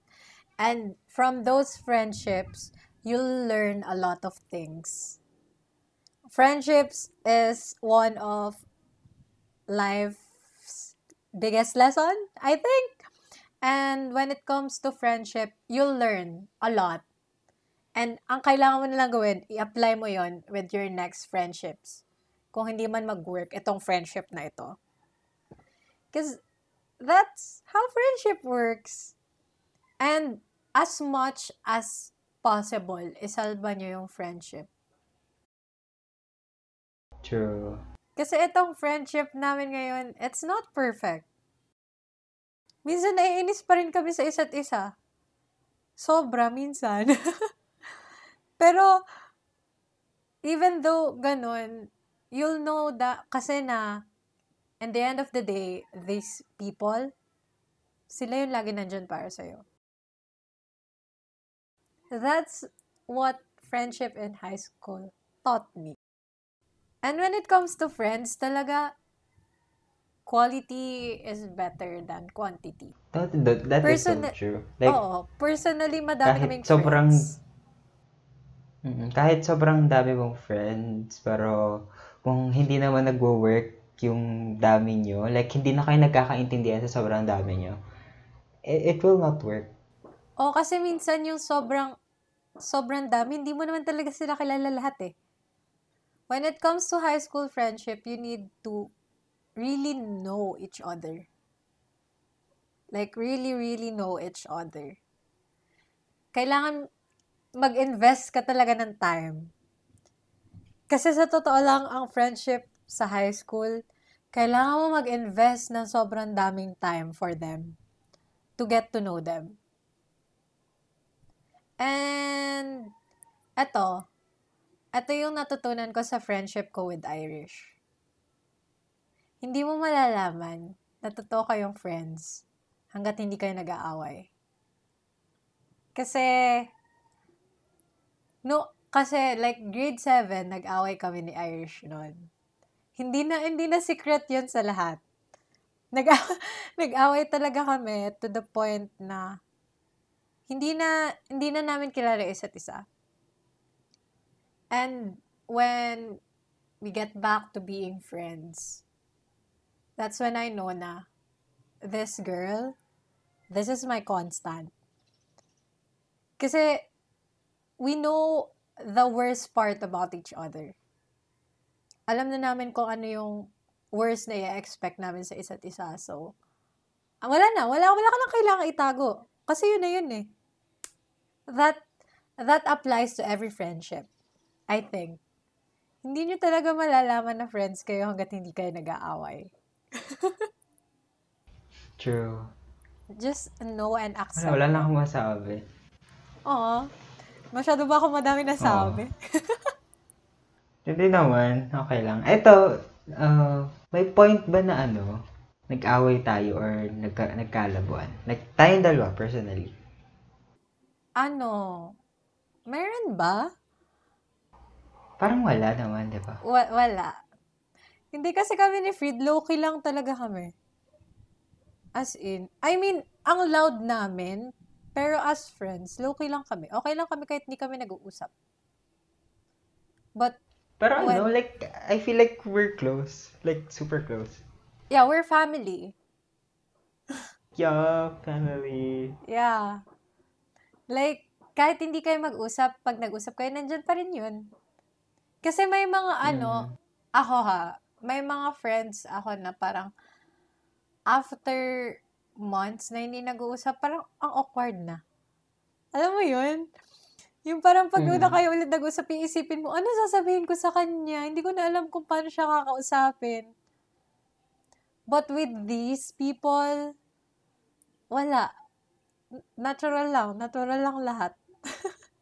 And from those friendships, you'll learn a lot of things. Friendships is one of life's biggest lesson, I think. And when it comes to friendship, you'll learn a lot. And ang kailangan mo nalang gawin, i-apply mo yon with your next friendships. Kung hindi man mag-work itong friendship na ito. Because that's how friendship works. And as much as possible, isalba nyo yung friendship. True. Kasi itong friendship namin ngayon, it's not perfect. Minsan naiinis pa rin kami sa isa't isa. Sobra minsan. (laughs) Pero, even though ganun, you'll know that, kasi na, in the end of the day, these people, sila yung lagi nandyan para sa'yo. That's what friendship in high school taught me. And when it comes to friends, talaga, quality is better than quantity. That, that, that is so true. Like, Oo, personally, madami kaming sobrang- friends. kahit sobrang dami mong friends, pero kung hindi naman nagwo-work yung dami nyo, like, hindi na kayo nagkakaintindihan sa sobrang dami nyo, it, it will not work. O, kasi minsan yung sobrang, sobrang dami, hindi mo naman talaga sila kilala lahat eh. When it comes to high school friendship, you need to really know each other. Like, really, really know each other. Kailangan mag-invest ka talaga ng time. Kasi sa totoo lang, ang friendship sa high school, kailangan mo mag-invest ng sobrang daming time for them to get to know them. And, eto, eto yung natutunan ko sa friendship ko with Irish. Hindi mo malalaman na totoo kayong friends hanggat hindi kayo nag-aaway. Kasi, no, kasi like grade 7, nag-away kami ni Irish noon. Hindi na, hindi na secret yun sa lahat. Nag (laughs) nag-away talaga kami to the point na hindi na hindi na namin kilala isa't isa. And when we get back to being friends, that's when I know na this girl, this is my constant. Kasi we know the worst part about each other. Alam na namin kung ano yung worst na i-expect namin sa isa't isa. So, ah, wala na. Wala, wala ka nang kailangan itago. Kasi yun na yun eh. That, that applies to every friendship. I think. Hindi nyo talaga malalaman na friends kayo hanggat hindi kayo nag-aaway. (laughs) True. Just know and accept. Wala, wala na akong masabi. Oo. Masyado ba ako madami nasabi? (laughs) Hindi naman. Okay lang. Ito, uh, may point ba na ano, nag-away tayo or nagka, nagkalabuan? Like, tayong dalawa, personally. Ano? Meron ba? Parang wala naman, di ba? Wa- wala. Hindi kasi kami ni Fred, low-key lang talaga kami. As in, I mean, ang loud namin, pero as friends, low-key lang kami. Okay lang kami kahit hindi kami nag-uusap. But, Pero ano, When- like, I feel like we're close. Like, super close. yeah, we're family. (laughs) Yeah, family. Yeah. Like, kahit hindi kayo mag-usap, pag nag-usap kayo, nandyan pa rin yun. Kasi may mga ano, Mm. ako ha, may mga friends ako na parang after months na hindi nag-uusap, parang ang awkward na. Alam mo yun? Yung parang pag Mm. una kayo ulit nag-usap, iisipin mo, ano sasabihin ko sa kanya? Hindi ko na alam kung paano siya kakausapin. But with these people, wala. Natural lang. Natural lang lahat. (laughs)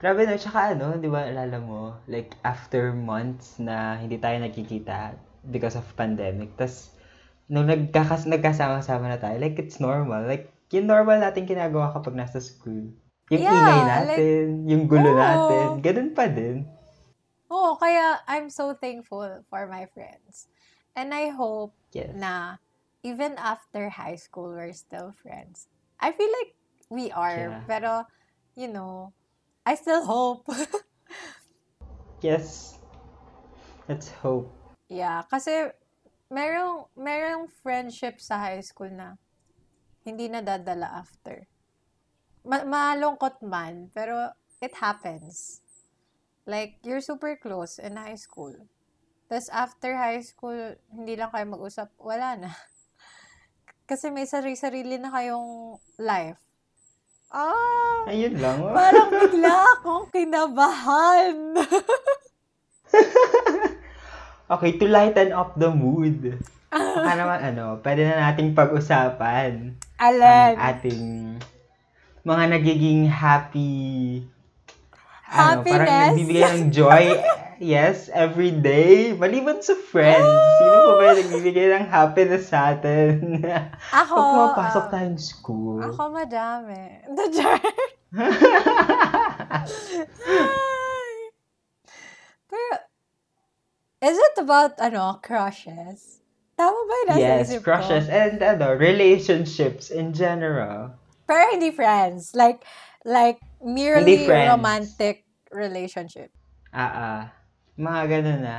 Grabe no, tsaka ano, di ba, alala mo, like, after months na hindi tayo nagkikita because of pandemic, tas, nung nagkakas, nagkasama-sama na tayo, like, it's normal. Like, yung normal natin ginagawa kapag nasa school. Yung Yeah, ingay like- natin, yung gulo Oo. natin, ganun pa din. Oo, kaya I'm so thankful for my friends. And I hope Yes. na even after high school, we're still friends. I feel like we are, Yeah. pero, you know, I still hope. (laughs) Yes. Let's hope. yeah, kasi merong, merong friendship sa high school na hindi na dadala after. Ma- malungkot man, pero it happens. Like, you're super close in high school. Tapos after high school, hindi lang kayo mag-usap, wala na. (laughs) Kasi may sarili-sarili na kayong life. Ah! Ayun lang. Parang bigla (laughs) akong kinabahan. (laughs) Okay, to lighten up the mood. Baka naman ano, pwede na nating pag-usapan ang Alan. ating mga nagiging happy ano, parang Happiness. nagbibigay ng joy yes, every day. Maliban sa friends. (gasps) Sino pa ba nagbibigay ng happiness sa atin? (laughs) Ako, Pag pumapasok ah, tayong school. Ako madami. (laughs) The jar. Pero, is it about, ano, crushes? Tama ba yung nasa yes, isip ko? crushes and ano, relationships in general. Pero hindi friends. Like, like, merely romantic relationship. Ah, ah. Mga ganun na.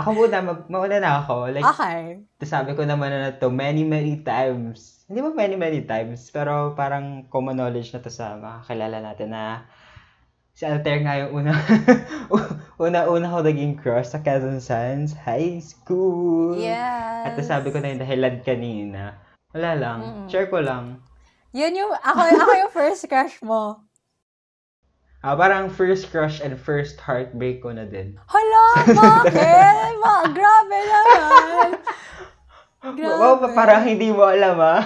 Ako muna, mag, mauna na ako. Like, Okay. sabi ko naman na to many, many times. Hindi ba many, many times? Pero parang common knowledge na to sa mga kilala natin na Si Alter nga yung una, (laughs) una-una ko naging crush sa Quezon Science High School. Yes. At sabi ko na yung dahilan kanina. Wala lang. Mm-mm. Share ko lang. Yun yung, ako, ako yung first crush mo. Ah, parang first crush and first heartbreak ko na din. Hala, bakit? Ma, grabe naman. Grabe. Wow, parang hindi mo alam ah.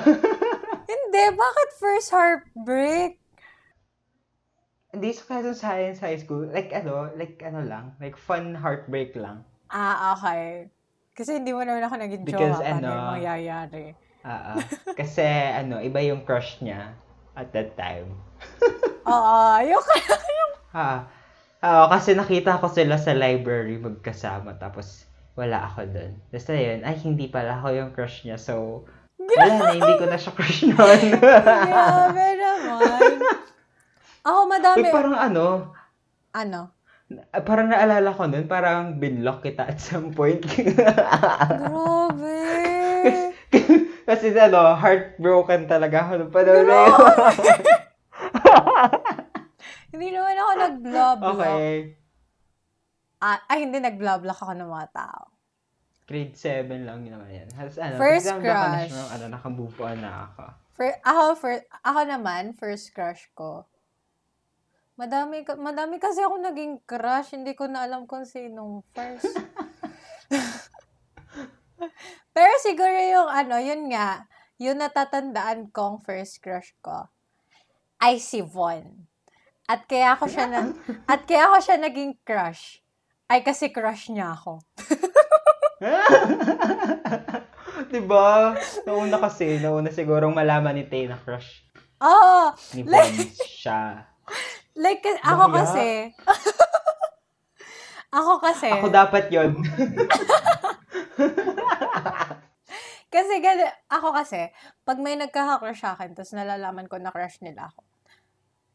(laughs) Hindi, bakit first heartbreak? Hindi sa Quezon Science High School. Like ano, like ano lang. Like fun heartbreak lang. Ah, okay. Kasi hindi mo naman ako naging Because, jowa. Paano ano, yung mangyayari? Ah, ah. Kasi ano, iba yung crush niya at that time. (laughs) Oo, yung Ah, ah, kasi nakita ko sila sa library magkasama tapos wala ako doon. Basta yun, ay hindi pala ako yung crush niya. So, wala na, hindi ko na siya crush (laughs) noon. Grabe naman. Ako madami. Uy, parang ano, Ano? ah, parang naalala ko noon, parang binlock kita at some point. Grabe. (laughs) kasi ano, heartbroken talaga ako panahon na yun. (laughs) Hindi naman ako nag-blob okay. Ah, ay, hindi nag-block ako ng mga tao. Grade 7 lang yun naman yan. Has, ano, First na na crush. siya, ano, nakamove on na ako. For, ako, for, ako naman, first crush ko. Madami, madami kasi ako naging crush. Hindi ko na alam kung sinong first. (laughs) Pero siguro yung ano, yun nga, yung natatandaan kong first crush ko ay si Von. At kaya ako siya na, (laughs) at kaya ako siya naging crush ay kasi crush niya ako. (laughs) diba? Nauna kasi, nauna sigurong malaman ni Tay na crush Oh, ni Von siya. (laughs) like ako Bakya? kasi ako kasi Ako dapat yon (laughs) kasi gani, ako kasi pag may nagkaka-crush sa akin tapos nalalaman ko na crush nila ako.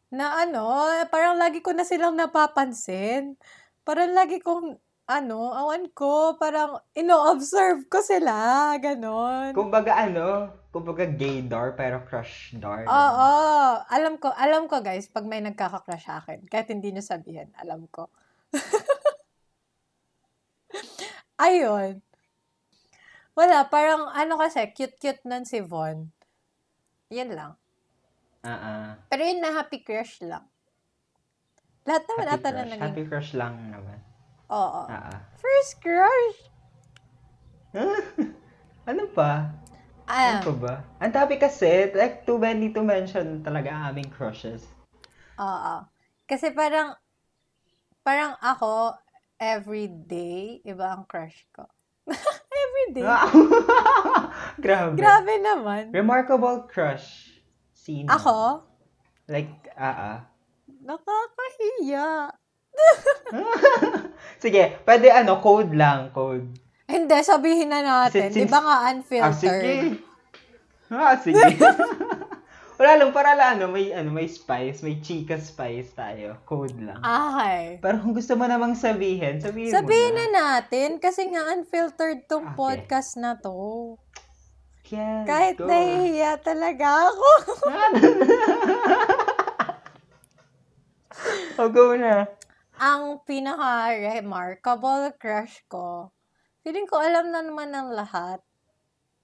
Na ano, parang lagi ko na silang napapansin. Parang lagi kong ano, awan ko, parang ino-observe ko sila, ganon. Kumbaga ano, kumbaga gaydar pero crush dar. Oo, alam ko, alam ko guys, pag may nagkaka-crush sa akin, kahit hindi nyo sabihin, alam ko. (laughs) Ayun. Wala, parang ano kasi, cute-cute nun si Von. Yan lang. Ah. Pero yun na happy crush lang. Lahat naman Happy ata na crush. naging... Happy crush lang naman. Oo. Ah. First crush. (laughs) ano pa? Ah, Ano pa ba? Ang dami kasi, like, too many to mention talaga ang aming crushes. oo. Kasi parang, parang ako, everyday, iba ang crush ko. (laughs) everyday. (laughs) Grabe. Grabe naman. Remarkable crush. Sino? Ako, Like, ah, ah. nakakahiya. (laughs) Sige, pwede ano, code lang, code. Hindi, sabihin na natin. Since- Di ba nga Ah, unfiltered? sige. Ah, sige. (laughs) Wala lang, para lang, ano, may, ano, may spice, may chika spice tayo. Code lang. Okay. Pero kung gusto mo namang sabihin, sabihin, Sabihin mo na na. natin kasi nga unfiltered tong Okay. podcast na to. Yes, Kahit go. nahihiya talaga ako. (laughs) oh, go na. Ang pinaka-remarkable crush ko, feeling ko alam na naman ng lahat.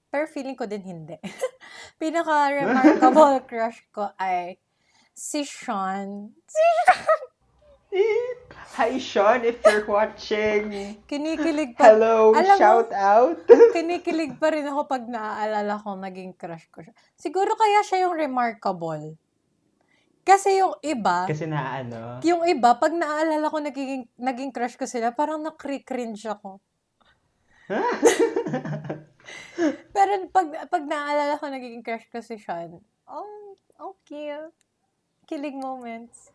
Pero feeling ko din hindi. (laughs) pinaka-remarkable (laughs) crush ko ay si Sean. Si (laughs) Hi, Sean, if you're watching. Kinikilig pa. Hello, Alam mo- shout out. (laughs) Kinikilig pa rin ako pag naaalala ko naging crush ko siya. Siguro kaya siya yung remarkable. Kasi yung iba, Kasi na ano, yung iba, pag naaalala ko naging, naging crush ko sila, parang nakri-cringe ako. (laughs) Pero pag, pag naaalala ko naging crush ko si Sean, oh, okay. Kilig moments.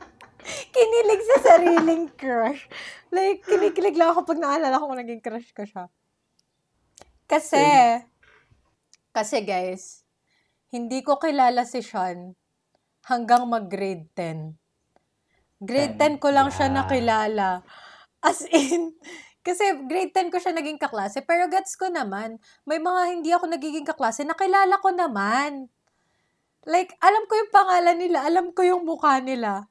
(laughs) Kinilig sa sariling crush. Like, kinikilig lang ako pag naalala ko naging crush ko siya. Kasi, kasi guys, hindi ko kilala si Sean hanggang mag-grade 10. Grade 10 ko lang siya Yeah. nakilala. As in, kasi grade 10 ko siya naging kaklase, pero gets ko naman, may mga hindi ako nagiging kaklase, nakilala ko naman. Like, alam ko yung pangalan nila, alam ko yung mukha nila.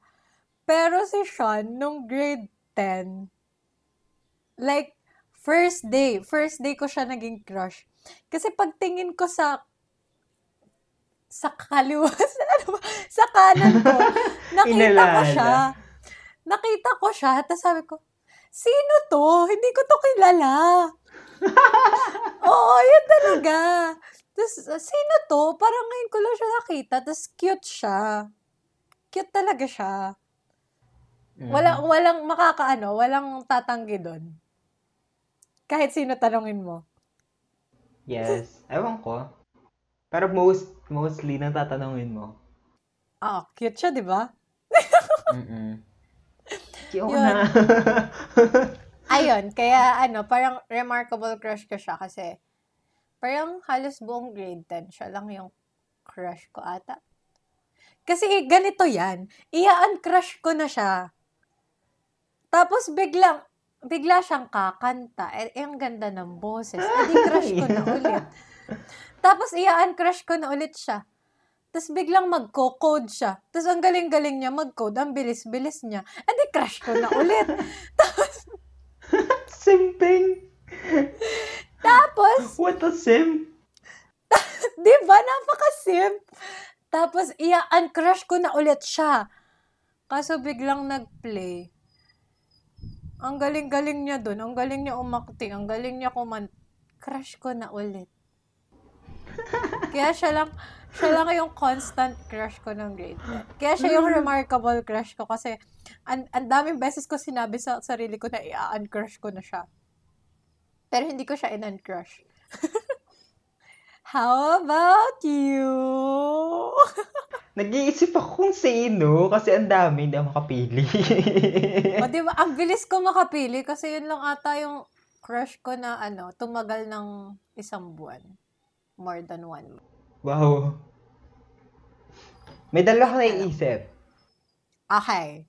Pero si Sean, nung grade 10, like, first day, first day ko siya naging crush. Kasi pagtingin ko sa sa kaliwa, sa, (laughs) ano ba, sa kanan ko, (laughs) nakita ko siya. Nakita ko siya, tapos sabi ko, sino to? Hindi ko to kilala. (laughs) Oo, yun talaga. Tapos, sino to? Parang ngayon ko lang siya nakita. Tapos, cute siya. Cute talaga siya. Mm. Walang, walang makakaano, walang tatanggi doon. Kahit sino tanongin mo. Yes. Ewan ko. Pero most, mostly, nang tatanungin mo. Ah, cute siya, di ba? Mm-mm. Yun. na. (laughs) Ayun, kaya ano, parang remarkable crush ko siya kasi parang halos buong grade 10 siya lang yung crush ko ata. Kasi ganito yan, iya-uncrush ko na siya. Tapos biglang, bigla siyang kakanta. Eh, eh, ang ganda ng boses. (laughs) Eh, di crush ko na ulit. Tapos iya-uncrush ko na ulit siya. Tapos biglang magko-code siya. Tapos ang galing-galing niya mag-code. Ang bilis-bilis niya. Eh di crush ko na ulit. (laughs) Simping. Tapos, What a simp. (laughs) Di ba? Napaka-simp. Tapos, iya-uncrush ko na ulit siya. Kaso biglang nag-play. Ang galing-galing niya dun. Ang galing niya umakting. Ang galing niya kuman... Crush ko na ulit. (laughs) Kaya siya lang, siya lang yung constant crush ko ng grade 10. Kaya siya yung remarkable crush ko kasi ang, ang daming beses ko sinabi sa sarili ko na i-uncrush ko na siya. Pero hindi ko siya in-uncrush. (laughs) How about you? (laughs) Nag-iisip ako kung sino kasi ang dami, hindi makapili. (laughs) o di ba, ang bilis ko makapili kasi yun lang ata yung crush ko na ano, tumagal ng isang buwan. More than one month. Wow. May dalawa ko naiisip. Okay.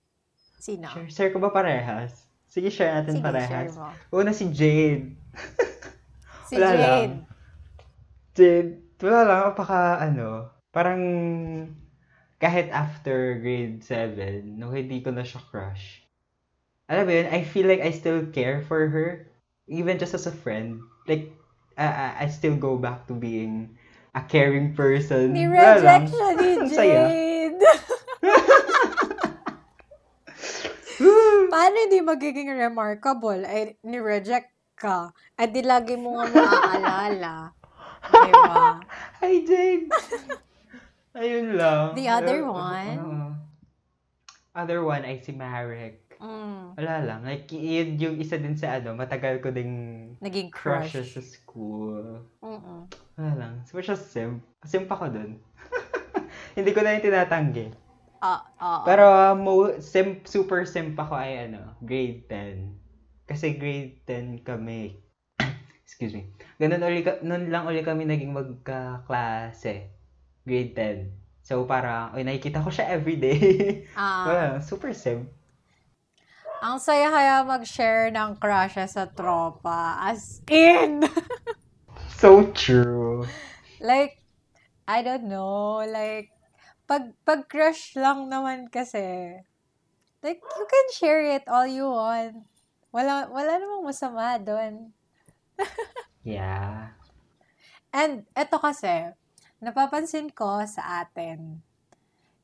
Sino? Share, share ko ba parehas? Sige, share natin Sige, share parehas. mo. Una si Jade. (laughs) Si Wala lang. Jade. Jade, wala lang, apaka, ano, parang, kahit after grade 7, nung hindi ko na siya crush, alam mo yun, I feel like I still care for her, even just as a friend. Like, uh, I I still go back to being a caring person. Ni-reject siya ni. (laughs) Jade. (laughs) Paano hindi magiging remarkable? Ay, ni-reject ka. Ay, di lagi mo nga maaalala. diba? (laughs) Hi, Jade! Ayun lang. The other Uh, one? uh, other one ay si Marek. Mm, Wala lang. Like, yun yung isa din sa ano, matagal ko ding naging crush. crushes sa school. Mm-mm. Wala lang. So, siya simp. Simp ako dun. (laughs) Hindi ko na yung tinatanggi. Ah, ah. Pero, uh, mo, simp, super simp ako ay ano, grade 10. Kasi grade 10 kami. (coughs) Excuse me. Ganun, uli, nun lang uli kami naging magkaklase. Grade 10. So, parang, oy, nakikita ko siya everyday. (laughs) Ah. Wala lang. Super simp. Ang saya kaya mag-share ng crushes sa tropa. As in! (laughs) So true. like, I don't know. Like, pag, pag crush lang naman kasi, like, you can share it all you want. Wala, wala namang masama doon. (laughs) Yeah. And eto kasi, napapansin ko sa atin,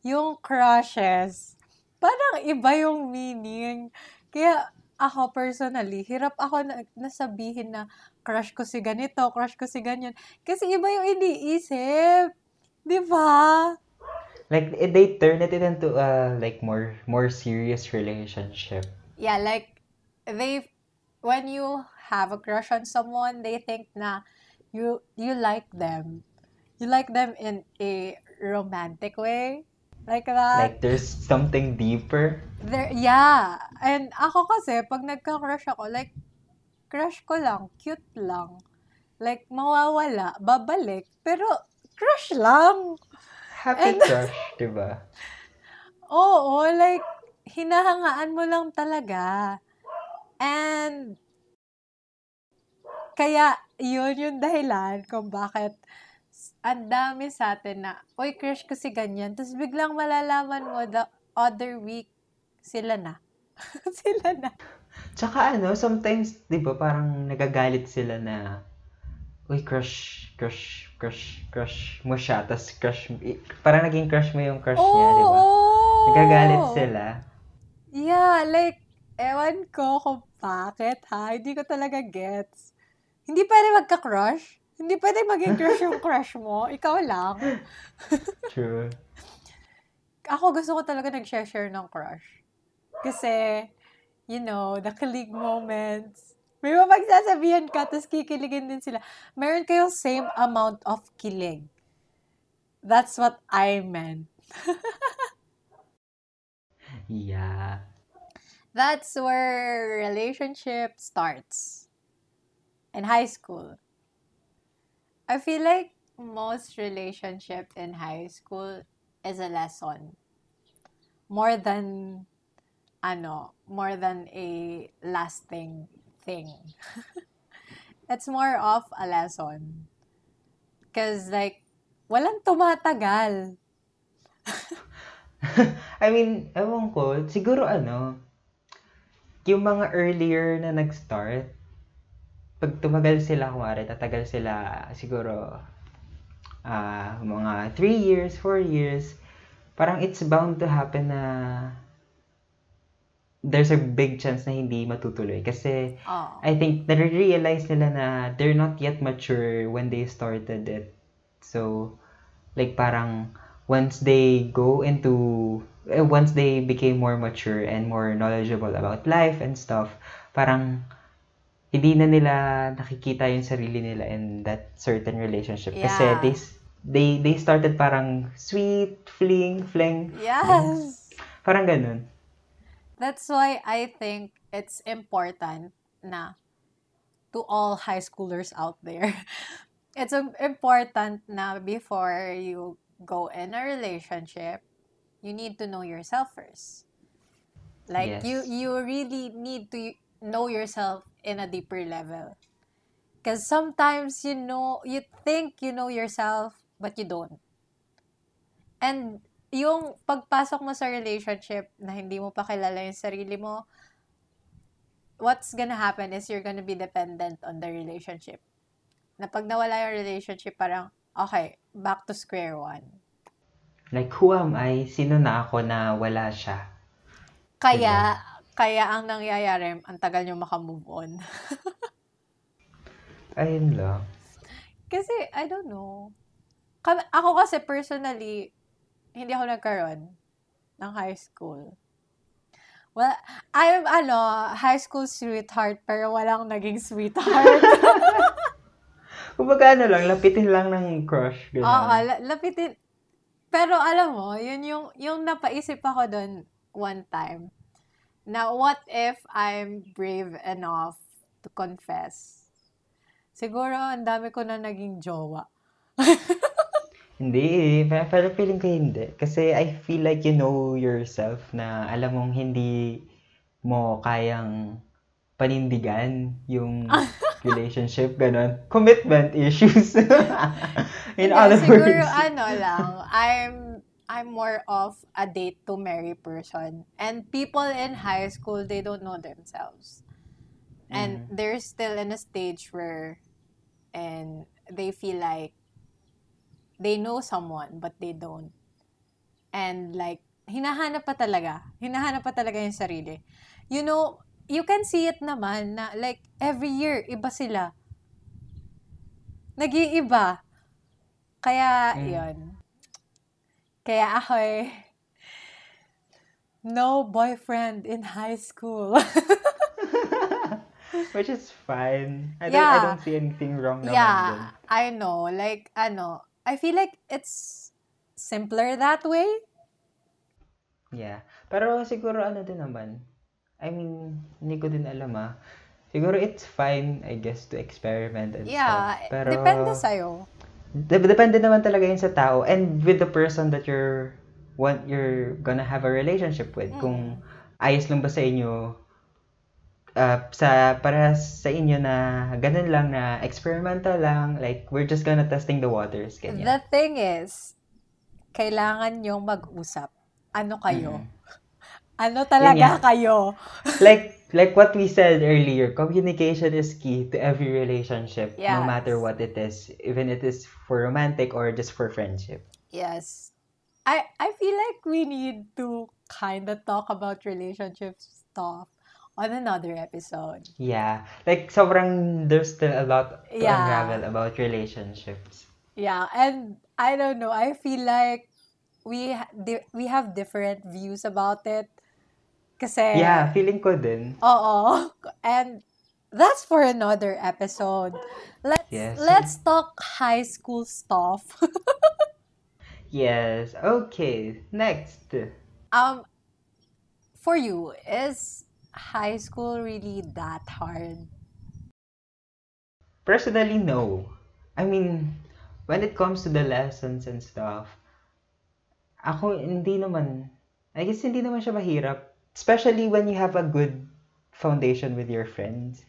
yung crushes, parang iba yung meaning. Kaya ako personally, hirap ako na, nasabihin na crush ko si ganito, crush ko si ganyan. Kasi iba yung iniisip. Di ba? Like, eh, they turn it into a, like, more, more serious relationship. Yeah, like, they, when you have a crush on someone, they think na you, you like them. You like them in a romantic way. Like that. Like, there's something deeper. There, yeah. And ako kasi, pag nagka-crush ako, like, crush ko lang, cute lang. Like, mawawala, babalik. Pero, crush lang. Happy And- crush, (laughs) diba? Oo, like, hinahangaan mo lang talaga. And, kaya, yun yung dahilan kung bakit ang dami sa atin na, uy, crush ko si ganyan. Tapos biglang malalaman mo the other week sila na. (laughs) sila na. Tsaka ano, sometimes, di ba, parang nagagalit sila na, uy, crush, crush, crush, crush mo siya, tas crush, parang naging crush mo yung crush niya, di ba? Oo! Nagagalit sila. Yeah, like, ewan ko kung bakit, ha? Hindi ko talaga gets. Hindi pwede magka-crush. Hindi pwede maging crush yung crush mo. Ikaw lang. (laughs) True. Ako gusto ko talaga nag-share ng crush. Kasi, you know, the kilig moments. May mga magsasabihan ka, tapos kikiligin din sila. Meron kayong same amount of kilig. That's what I meant. (laughs) Yeah. That's where relationship starts. In high school. I feel like most relationship in high school is a lesson. More than ano, more than a lasting thing. (laughs) it's more of a lesson. Cause like, walang tumatagal. (laughs) I mean, ewan ko, siguro ano, yung mga earlier na nag-start, pag tumagal sila, kumari, tatagal sila siguro ah mga 3 years, 4 years, parang it's bound to happen na there's a big chance na hindi matutuloy. Kasi Oh. I think na-realize nila na they're not yet mature when they started it. So, like parang once they go into, eh, once they became more mature and more knowledgeable about life and stuff, parang hindi na nila nakikita yung sarili nila in that certain relationship. Kasi Yeah. they, s- they, they started parang sweet, fling, fling. Yes! Parang ganun. That's why I think it's important na to all high schoolers out there. (laughs) It's um, important na before you go in a relationship, you need to know yourself first. Like you you really need to know yourself in a deeper level. Cuz sometimes you know you think you know yourself but you don't. And yung pagpasok mo sa relationship na hindi mo pa kilala yung sarili mo, what's gonna happen is you're gonna be dependent on the relationship. Na pag nawala yung relationship, parang, okay, back to square one. Like, who am I? Sino na ako na wala siya? Kaya, kaya ang nangyayari, ang tagal nyo makamove on. (laughs) Ayun lang. kasi, I don't know. Kami, ako kasi personally, hindi ako nagkaroon ng high school. Well, I'm, ano, high school sweetheart, pero walang naging sweetheart. (laughs) Kumbaga ano lang, lapitin lang ng crush. Ganun. Oo, la- lapitin. Pero alam mo, yun yung, yung napaisip ako doon one time. Na what if I'm brave enough to confess? Siguro, ang dami ko na naging jowa. (laughs) Hindi eh. Pero feeling ko hindi. Kasi I feel like you know yourself na alam mong hindi mo kayang panindigan yung (laughs) relationship, ganun. Commitment issues. (laughs) In Hindi, other siguro, words. ano lang, I'm, I'm more of a date to marry person. And people in high school, they don't know themselves. And Mm. they're still in a stage where, and they feel like, they know someone, but they don't. And like, hinahanap pa talaga. Hinahanap pa talaga yung sarili. You know, you can see it naman na like, every year, iba sila. Nag-iiba. Kaya, Mm. yun. Kaya ako eh, no boyfriend in high school. (laughs) Which is fine. I don't, I Yeah. don't see anything wrong naman dun. yeah, I know. Like, ano, I feel like it's simpler that way. Yeah. Pero siguro ano din naman. I mean, hindi ko din alam ah. Siguro it's fine, I guess, to experiment and Yeah, stuff. Pero, depende sa'yo. Dep- depende naman talaga yun sa tao and with the person that you're what you're gonna have a relationship with. Mm. Kung ayos lang ba sa inyo uh, sa para sa inyo na ganun lang na experimental lang like we're just gonna testing the waters ganyan. The thing is, kailangan yung mag-usap. Ano kayo? Mm. (laughs) Ano talaga kayo? (laughs) like like what we said earlier, communication is key to every relationship, no Yes. matter what it is, even it is for romantic or just for friendship. Yes. I I feel like we need to kind of talk about relationship stuff on another episode. Yeah, like sobrang there's still a lot to Yeah. unravel about relationships. Yeah, and I don't know. I feel like we di- we have different views about it. Kasi Yeah, feeling ko din. Oo. (laughs) And that's for another episode. Let's Yes. let's talk high school stuff. (laughs) Yes. Okay. Next. um for you, is high school really that hard? Personally, no. I mean, when it comes to the lessons and stuff, ako hindi naman, I guess hindi naman siya mahirap. Especially when you have a good foundation with your friends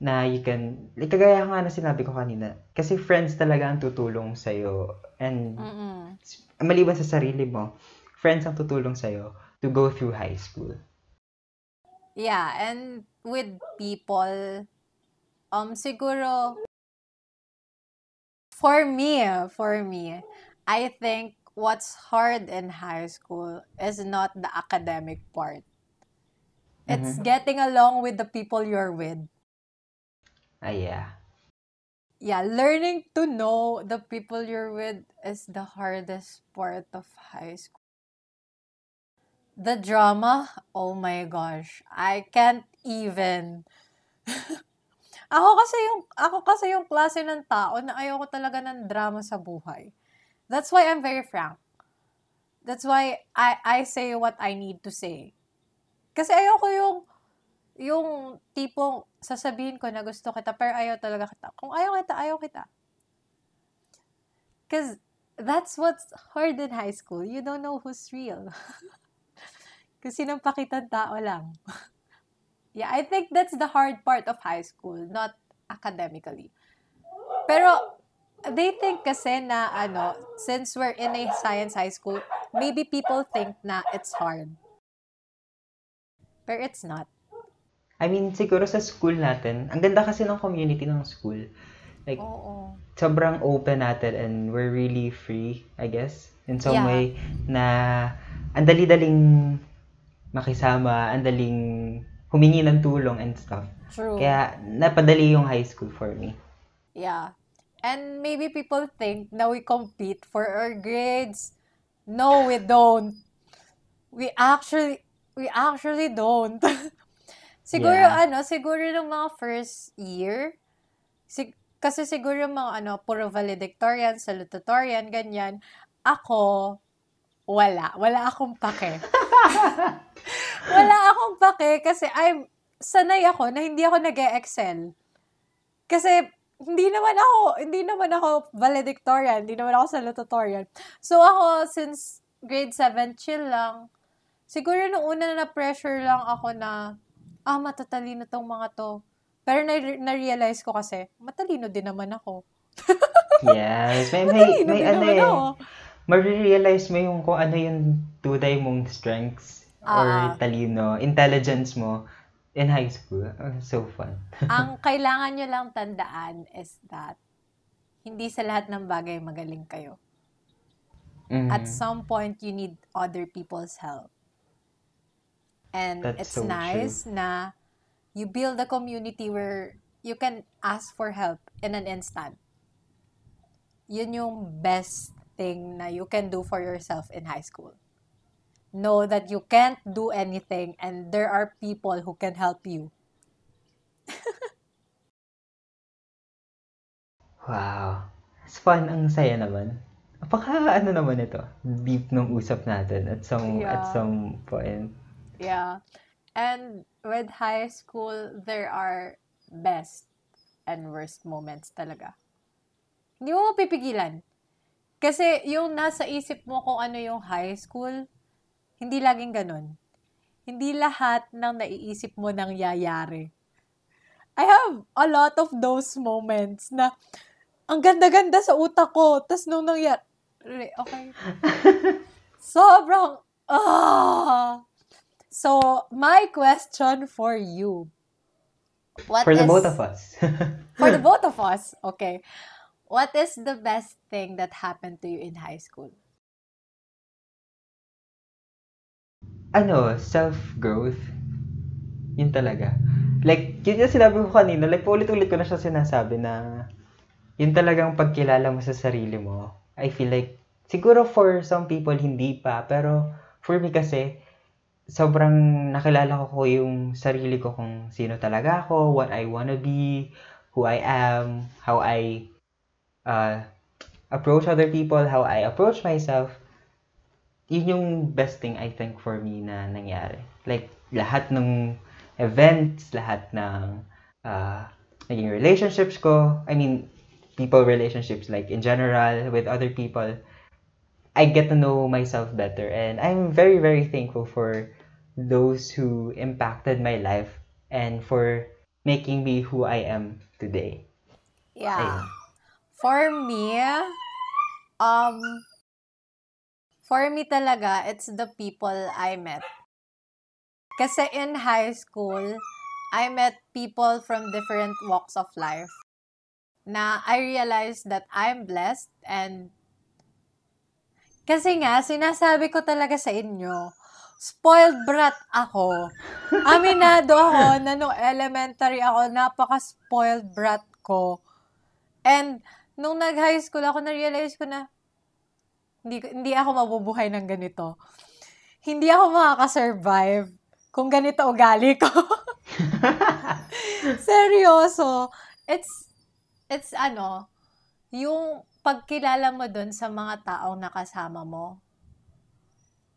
na you can, like kagaya nga na sinabi ko kanina, kasi friends talaga ang tutulong sa'yo. And Mm-mm. maliban sa sarili mo, friends ang tutulong sa'yo to go through high school. Yeah, and with people, um, siguro, for me, for me, I think what's hard in high school is not the academic part. It's getting along with the people you're with. Ah, yeah. Yeah, learning to know the people you're with is the hardest part of high school. The drama, oh my gosh, I can't even. (laughs) ako kasi yung ako kasi yung klase ng tao na ayoko talaga ng drama sa buhay. That's why I'm very frank. That's why I I say what I need to say. Kasi ayoko yung yung tipong sasabihin ko na gusto kita pero ayaw talaga kita. Kung ayaw kita, ayaw kita. Because that's what's hard in high school. You don't know who's real. (laughs) Kasi nang pakitang tao lang. (laughs) yeah, I think that's the hard part of high school, not academically. Pero they think kasi na ano, since we're in a science high school, maybe people think na it's hard. Pero it's not. I mean, siguro sa school natin, ang ganda kasi ng community ng school. Like, Oo. sobrang open natin and we're really free, I guess, in some Yeah. way, na ang dali-daling makisama, ang daling humingi ng tulong and stuff. True. Kaya, napadali yung high school for me. Yeah. And maybe people think na we compete for our grades. No, we don't. We actually, we actually don't. (laughs) siguro, Yeah. ano, siguro nung mga first year, sig- kasi siguro yung mga, ano, puro valedictorian, salutatorian, ganyan, ako, wala. Wala akong pake. (laughs) wala akong pake kasi I'm, sanay ako na hindi ako nag excel Kasi, hindi naman ako, hindi naman ako valedictorian, hindi naman ako salutatorian. So, ako, since grade 7, chill lang. Siguro nung una na pressure lang ako na, ah, matatalino tong mga to. Pero na- na-realize ko kasi, matalino din naman ako. (laughs) Yes. May, may, Matalino may din ano naman eh. ako. Marirealize mo yung kung ano yung tunay mong strengths or Ah. talino, intelligence mo in high school. Oh, so fun. (laughs) Ang (laughs) kailangan nyo lang tandaan is that hindi sa lahat ng bagay magaling kayo. Mhm. At some point, you need other people's help. And That's it's so true. nice na you build a community where you can ask for help in an instant. Yun yung best thing na you can do for yourself in high school. Know that you can't do anything and there are people who can help you. (laughs) Wow. It's fun. Ang saya naman. Apaka ano naman ito. Deep nung usap natin at some at Yeah. some point. Yeah. And with high school, there are best and worst moments talaga. Hindi mo mapipigilan. Kasi yung nasa isip mo kung ano yung high school, hindi laging ganun. Hindi lahat ng naiisip mo nang yayari. I have a lot of those moments na ang ganda-ganda sa utak ko. Tapos nung nangyari, okay. (laughs) Sobrang, ah! So, my question for you. What For the is- both of us. For the (laughs) both of us. Okay. What is the best thing that happened to you in high school? ano, self-growth. Yun talaga. Like, yun yung sinabi ko kanina, like, paulit-ulit ko na siya sinasabi na yun talagang pagkilala mo sa sarili mo. I feel like, siguro for some people, hindi pa. Pero, for me kasi, sobrang nakilala ko yung sarili ko kung sino talaga ako, what I wanna be, who I am, how I uh, approach other people, how I approach myself yun yung best thing I think for me na nangyari. Like, lahat ng events, lahat ng uh, naging relationships ko, I mean, people relationships, like in general, with other people, I get to know myself better. And I'm very, very thankful for those who impacted my life and for making me who I am today. Yeah. Ayun. For me, um, for me talaga, it's the people I met. Kasi in high school, I met people from different walks of life. Na I realized that I'm blessed and kasi nga, sinasabi ko talaga sa inyo, spoiled brat ako. Aminado ako na nung elementary ako, napaka-spoiled brat ko. And nung nag-high school ako, na-realize ko na hindi, hindi ako mabubuhay ng ganito. Hindi ako makaka-survive kung ganito ugali ko. (laughs) Seryoso. It's, it's ano, yung pagkilala mo dun sa mga taong nakasama mo.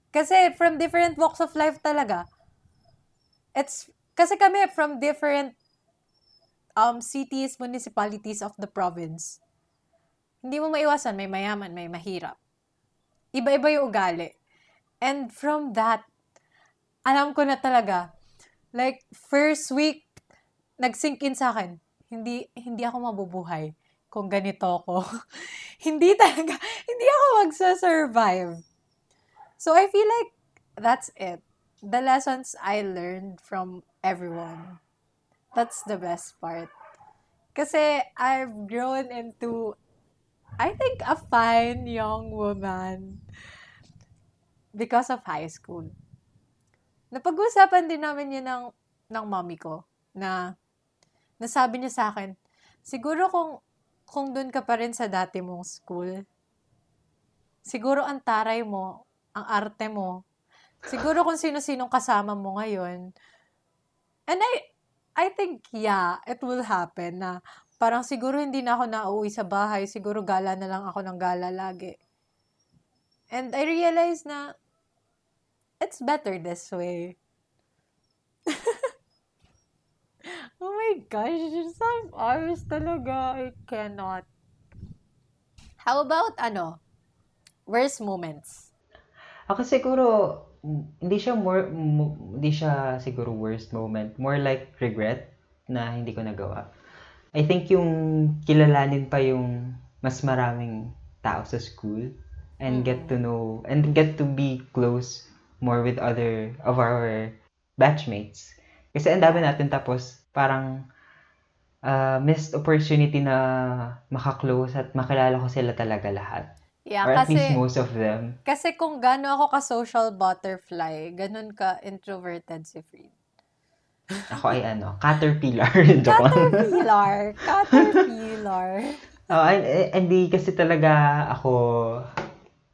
Kasi from different walks of life talaga. It's, kasi kami from different um, cities, municipalities of the province. Hindi mo maiwasan, may mayaman, may mahirap. Iba-iba yung ugali. And from that, alam ko na talaga, like, first week, nag-sink in sa akin, hindi, hindi ako mabubuhay kung ganito ako. (laughs) hindi talaga, (laughs) hindi ako magsa-survive. So, I feel like that's it. The lessons I learned from everyone. That's the best part. Kasi I've grown into, I think, a fine young woman because of high school. Napag-usapan din namin yun ng, ng mommy ko na nasabi niya sa akin, siguro kung kung doon ka pa rin sa dati mong school, siguro ang taray mo, ang arte mo, siguro kung sino-sinong kasama mo ngayon. And I, I think, yeah, it will happen na parang siguro hindi na ako nauwi sa bahay, siguro gala na lang ako ng gala lagi. And I realized na it's better this way. (laughs) oh my gosh, some hours talaga. I cannot. How about, ano, worst moments? Ako siguro, hindi siya more, mo- hindi siya siguro worst moment. More like regret na hindi ko nagawa. I think yung kilalanin pa yung mas maraming tao sa school and get to know and get to be close more with other of our batchmates. Kasi ang dami natin tapos parang uh, missed opportunity na makaklose at makilala ko sila talaga lahat. Yeah, Or at kasi, least most of them. kasi kung gaano ako ka-social butterfly, ganun ka introverted si Fried. Ako ay ano, caterpillar. (laughs) Caterpillar. Caterpillar. (laughs) Oh, hindi kasi talaga ako,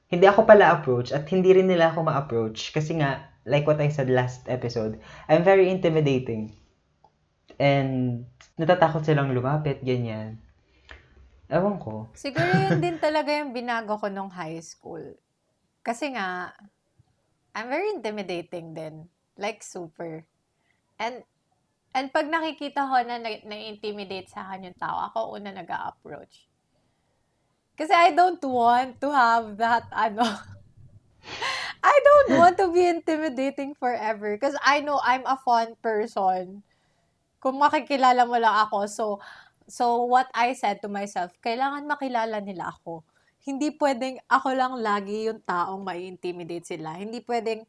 hindi ako pala approach at hindi rin nila ako ma-approach kasi nga, like what I said last episode, I'm very intimidating. And natatakot silang lumapit, ganyan. Ewan ko. Siguro yun din (laughs) talaga yung binago ko nung high school. Kasi nga, I'm very intimidating din. Like, super. And, and pag nakikita ko na na- na-intimidate sa akin yung tao, ako una nag approach Kasi I don't want to have that, ano, (laughs) I don't want to be intimidating forever. Because I know I'm a fun person. Kung makikilala mo lang ako, so, So, what I said to myself, kailangan makilala nila ako. Hindi pwedeng ako lang lagi yung taong mai-intimidate sila. Hindi pwedeng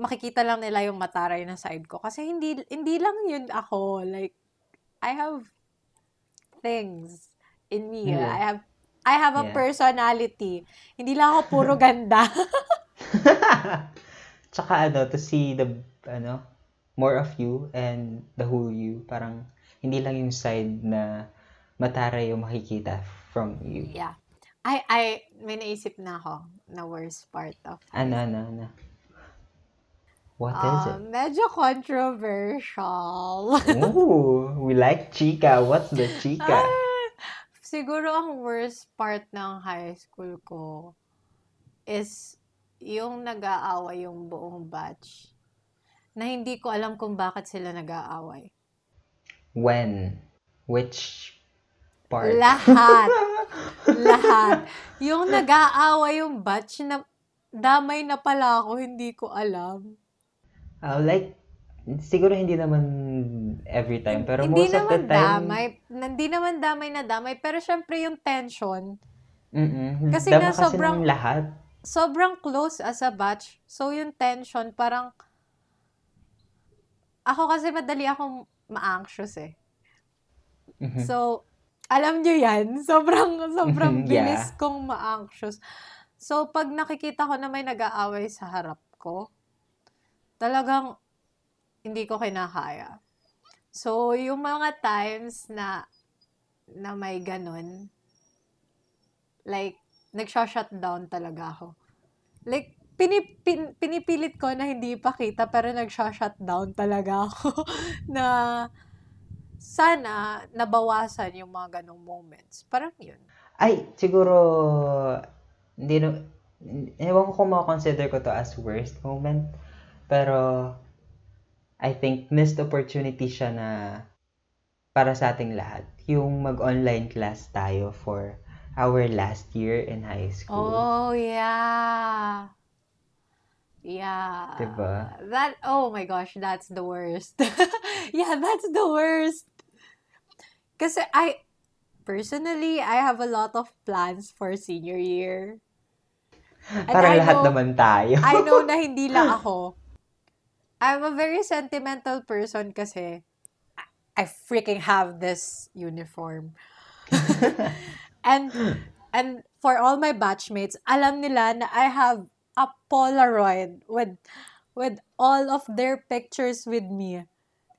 makikita lang nila yung mataray na side ko. Kasi hindi, hindi lang yun ako. Like, I have things in me. Yeah. I have, I have a Yeah. personality. Hindi lang ako puro (laughs) ganda. (laughs) Tsaka ano, to see the, ano, more of you and the whole you. Parang, hindi lang yung side na mataray yung makikita from you. yeah. I, I, may naisip na ako na worst part of Ano, ano, ano. What is it? Um, medyo controversial. Ooh, we like chika. What's the (laughs) chika? Ah, siguro ang worst part ng high school ko is yung nag-aaway yung buong batch na hindi ko alam kung bakit sila nag-aaway. When? Which part? Lahat. (laughs) Lahat. Yung nag-aaway yung batch na damay na pala ako, hindi ko alam. Uh, like, siguro hindi naman every time, pero hindi most of the time, damay. Hindi naman damay na damay. Pero syempre yung tension, mm Kasi dama nga kasi sobrang- ng lahat. sobrang close as a batch. So, yung tension, parang, ako kasi madali akong ma-anxious eh. Mhm. So, alam nyo yan, (laughs) sobrang, sobrang (laughs) Yeah. bilis kong ma-anxious. So, pag nakikita ko na may nag-aaway sa harap ko, talagang hindi ko kinakaya. So, yung mga times na na may ganun, like, nagsha-shutdown talaga ako. Like, pinip, pin- pinipilit ko na hindi ipakita, pero nagsha-shutdown talaga ako (laughs) na sana nabawasan yung mga ganong moments. Parang yun. Ay, siguro, hindi na, ewan ko kung makakonsider ko to as worst moment, pero, I think, missed opportunity siya na para sa ating lahat. Yung mag-online class tayo for our last year in high school. Oh, yeah. Yeah. Diba? That, oh my gosh, that's the worst. (laughs) yeah, that's the worst. Kasi I, personally, I have a lot of plans for senior year. And Parang I lahat know- naman tayo. I know na hindi lang (laughs) ako. I'm a very sentimental person kasi I freaking have this uniform. (laughs) and and for all my batchmates, alam nila na I have a Polaroid with with all of their pictures with me.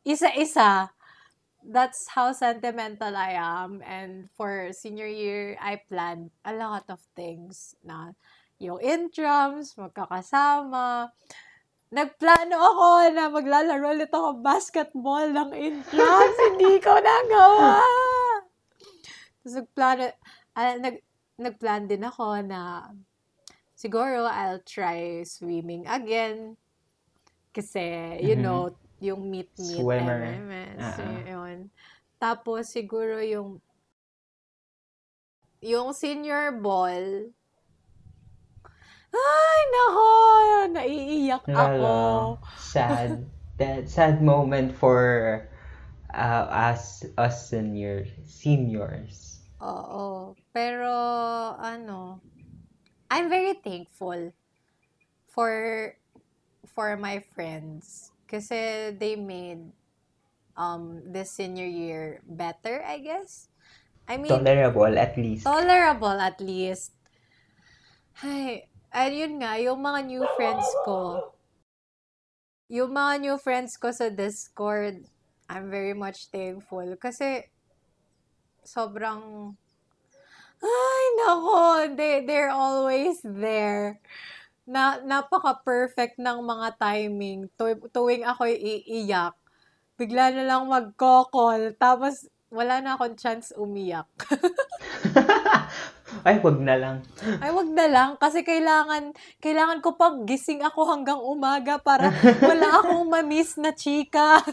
Isa-isa. That's how sentimental I am. And for senior year, I planned a lot of things na yung intrams, magkakasama. Nagplano ako na maglalaro ulit ako basketball ng intrams. Hindi ko nagawa. Tapos nagplano, ah, nag, nagplan din ako na siguro I'll try swimming again. Kasi, you Mhm. know, yung meet-meet. Swimmer. MMS, Ah. yun. Tapos, siguro yung yung senior ball, ay, nako, naiiyak ako. Sad. That sad moment for uh, us us senior seniors. Oo. Pero, ano, I'm very thankful for for my friends. Kasi they made um this senior year better, I guess. I mean, Tolerable at least. tolerable at least. Ay, ayun nga, yung mga new friends ko, yung mga new friends ko sa Discord, I'm very much thankful. Kasi, sobrang, ay, nako, they, they're always there. Na, napaka-perfect ng mga timing. Tu- tuwing ako'y iiyak, bigla na lang magkokol, tapos wala na akong chance umiyak. (laughs) (laughs) Ay, wag na lang. Ay, wag na lang. Kasi kailangan, kailangan ko pang gising ako hanggang umaga para (laughs) wala akong mamiss na chika. (laughs)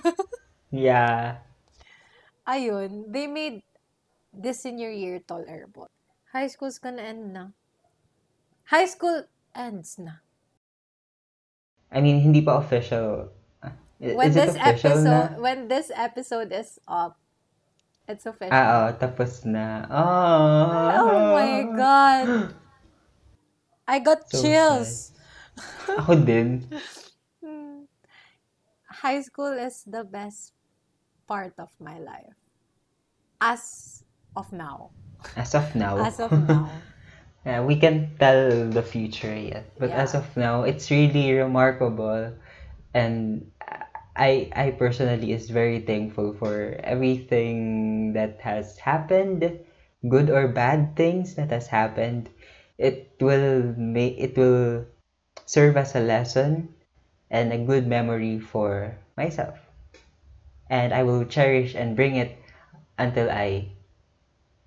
Yeah. Ayun, they made this senior year tolerable. High school's gonna end na. High school ends na. I mean, hindi pa official. Ah, When Is it this official episode, na? when this episode is up, it's official. Ah, oo, tapos na. Oh, oh my God. I got So chills. Ako din. (laughs) High school is the best part of my life. As of now. As of now. As of now. (laughs) Yeah, we can tell the future yet, but as of now, it's really remarkable, and I I personally is very thankful for everything that has happened, good or bad things that has happened. It will make it will serve as a lesson and a good memory for myself, and I will cherish and bring it until I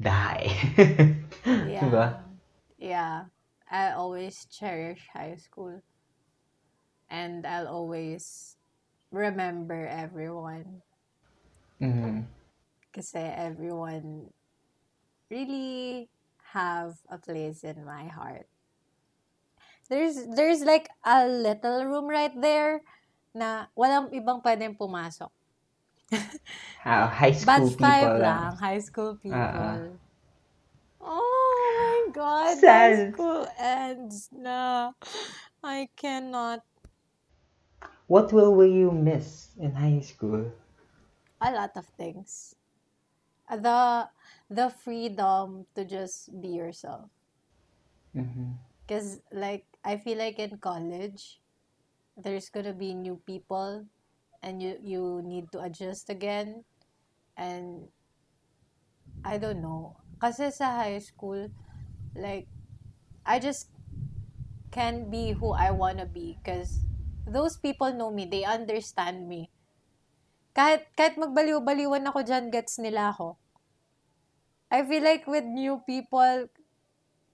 die. (laughs) Diba? Yeah. Yeah. I always cherish high school. And I'll always remember everyone. Mhm. Kasi everyone really have a place in my heart. There's there's like a little room right there na walang ibang pwedeng pumasok. (laughs) Ah, high school Batch 5 people lang, high school people. Ah, Oh my God, Sad. high school ends na. I cannot. What will you miss in high school? A lot of things. The the freedom to just be yourself. Mm-hmm. Because like I feel like in college, there's gonna be new people, and you you need to adjust again, and I don't know. Kasi sa high school, like I just can't be who I wanna be because those people know me, they understand me. Kahit kahit magbaliw-baliwan ako diyan, gets nila ako. I feel like with new people,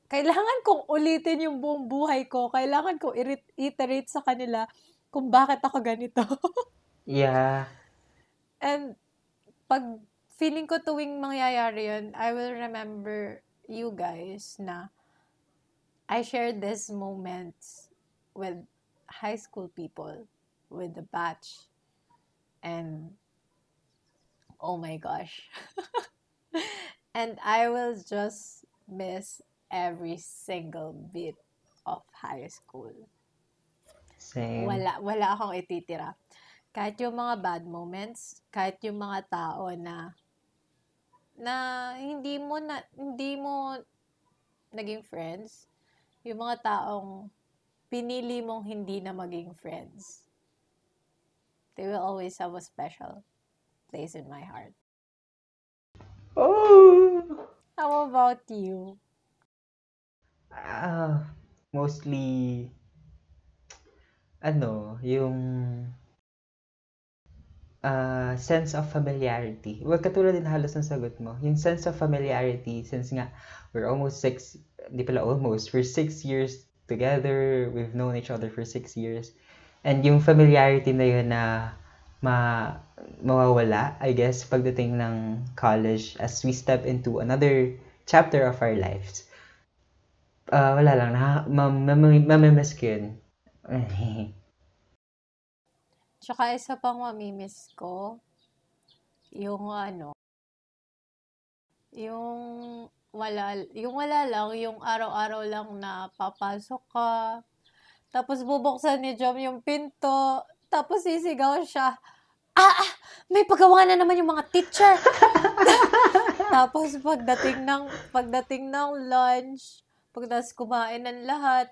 kailangan kong ulitin yung buong buhay ko. Kailangan kong iterate sa kanila kung bakit ako ganito. (laughs) Yeah. And pag feeling ko tuwing mangyayari yun, I will remember you guys na I shared these moments with high school people, with the batch. And oh my gosh. (laughs) and I will just miss every single bit of high school. Same. Wala, wala akong ititira. Kahit yung mga bad moments, kahit yung mga tao na na hindi mo na hindi mo naging friends, yung mga taong pinili mong hindi na maging friends. They will always have a special place in my heart. Oh. How about you? Ah, mostly ano, yung ah, sense of familiarity. Well, katulad din halos ng sagot mo. Yung sense of familiarity, since nga, we're almost six, di pala almost, we're six years together, we've known each other for six years. And yung familiarity na yun na ma mawawala, I guess, pagdating ng college as we step into another chapter of our lives. Ah, wala lang, mamimiss ko yun. (laughs) Tsaka isa pang mamimiss ko, yung ano, yung wala, yung wala lang, yung araw-araw lang na papasok ka, tapos bubuksan ni Jom yung pinto, tapos sisigaw siya, ah, ah, may pagawa na naman yung mga teacher. (laughs) tapos pagdating ng, pagdating ng lunch, pagdas kumain ng lahat,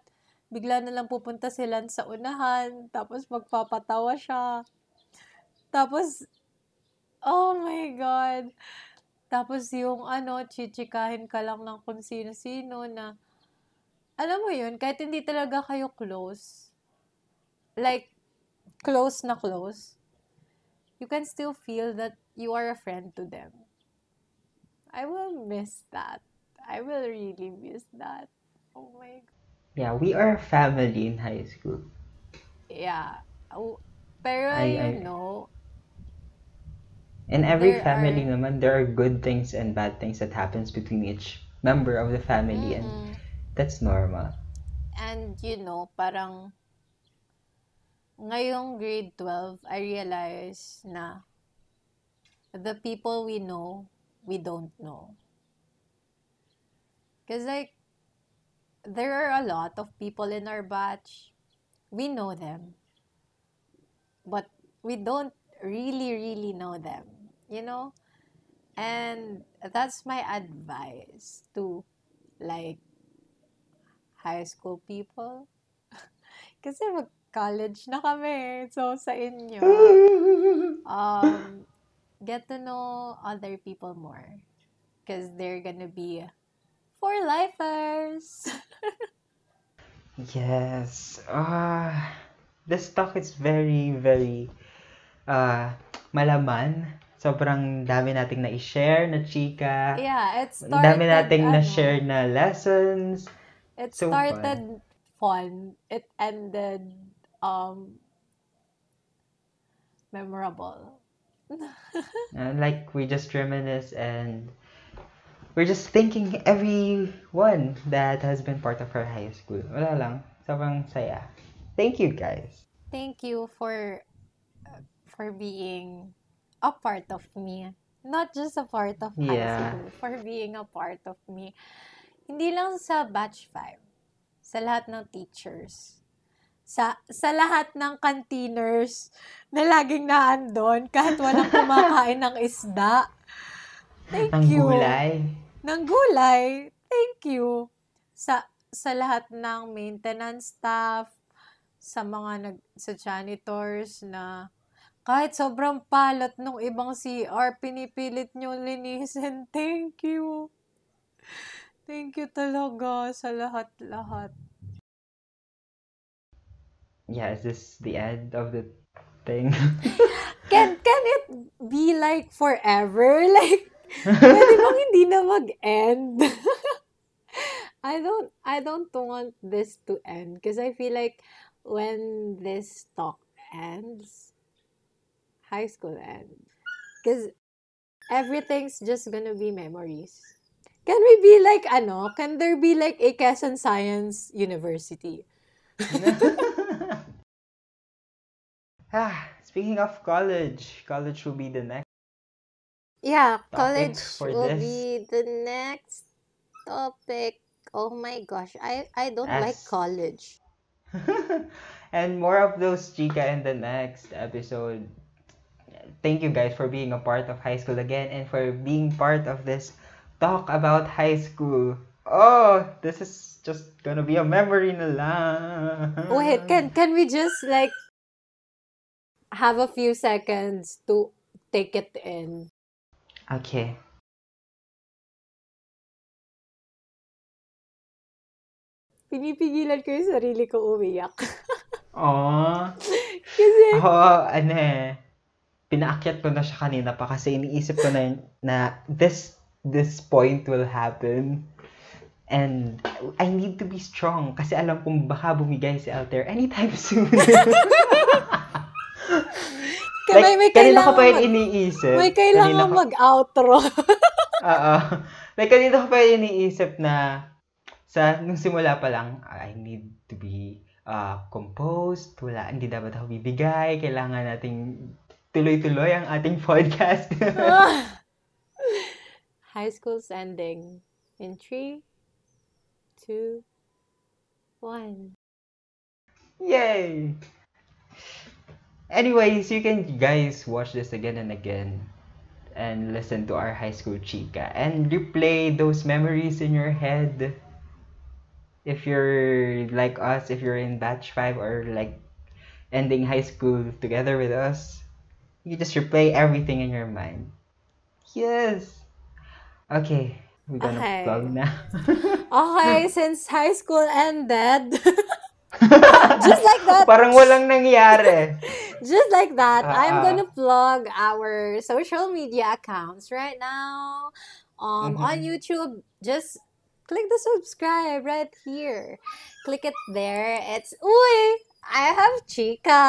bigla na lang pupunta sila sa unahan, tapos magpapatawa siya. Tapos, oh my God. Tapos yung ano, chichikahin ka lang ng kung sino-sino na, alam mo yun, kahit hindi talaga kayo close, like, close na close, you can still feel that you are a friend to them. I will miss that. I will really miss that. Oh my God. Yeah, we are a family in high school. Yeah. Oh, Pero, I- you I- know, In every There family are- naman, there are good things and bad things that happens between each member of the family and mm, that's normal. and you know, parang, ngayong grade 12, I realized na the people we know, we don't know. Because like, there are a lot of people in our batch. We know them. But we don't really really know them, you know? And that's my advice to like high school people. (laughs) Kasi mag-college na kami. So, sa inyo, (laughs) um, get to know other people more. Because they're gonna be for lifers. (laughs) Yes. Ah, this talk is very, very ah malaman. Sobrang dami nating na-share na chika. yeah, it started, dami nating ano, na-share na lessons. It So started fun. It ended um memorable. (laughs) Like we just reminisce and we're just thanking everyone that has been part of our high school. Wala lang. Sobrang saya. Thank you guys. Thank you for for being a part of me. Not just a part of high Yeah. school, for being a part of me. Hindi lang sa batch 5. Sa lahat ng teachers. Sa sa lahat ng cantiners na laging naandon kahit walang (laughs) kumakain ng isda. Thank Ang you. gulay. ng gulay. Thank you. Sa sa lahat ng maintenance staff, sa mga nag sa janitors na kahit sobrang palat nung ibang CR, pinipilit nyo linisin. (laughs) Thank you. Thank you talaga sa lahat-lahat. Yeah, is this the end of the thing? (laughs) Can, can it be like forever? (laughs) Like, pwede bang hindi na mag-end? I don't, I don't want this to end because I feel like when this talk ends, high school ends. Because everything's just gonna be memories. Can we be like, ano, can there be like a Quezon Science University? (laughs) ah, speaking of college, college will be the next. Yeah, college will this. be the next topic. Oh my gosh, I I don't like college. (laughs) and more of those chika in the next episode. Thank you guys for being a part of high school again and for being part of this talk about high school. Oh, this is just gonna be a memory na lang. Wait, can can we just like have a few seconds to take it in? Okay. Pinipigilan ko yung sarili ko umiyak. Aww. (laughs) Kasi, Ako, ano eh, pinaakyat ko na siya kanina pa kasi iniisip ko na, yun- na this this point will happen. And I need to be strong kasi alam kong baka bumigay si Alter anytime (laughs) soon. may, may kanina ko pa yun iniisip. may kailangan ko- mag-outro. (laughs) Oo. Like, kanina ko pa yun iniisip na sa, nung simula pa lang, I need to be uh, composed. Wala, hindi dapat ako bibigay. Kailangan nating tuloy-tuloy ang ating (laughs) podcast. (laughs) High school's ending in three, two, one. Yay! Anyways, you can guys watch this again and again and listen to our high school chica and replay those memories in your head. If you're like us, if you're in batch 5 or like ending high school together with us, you just replay everything in your mind. Yes! Okay, we're gonna Okay. plug na. (laughs) Okay, since high school ended, (laughs) just like that, Parang walang nangyari. (laughs) just like that, Ah, I'm ah. gonna plug our social media accounts right now. Um, on Mhm. YouTube, just click the subscribe right here. Click it there. It's Uy, I have Chica.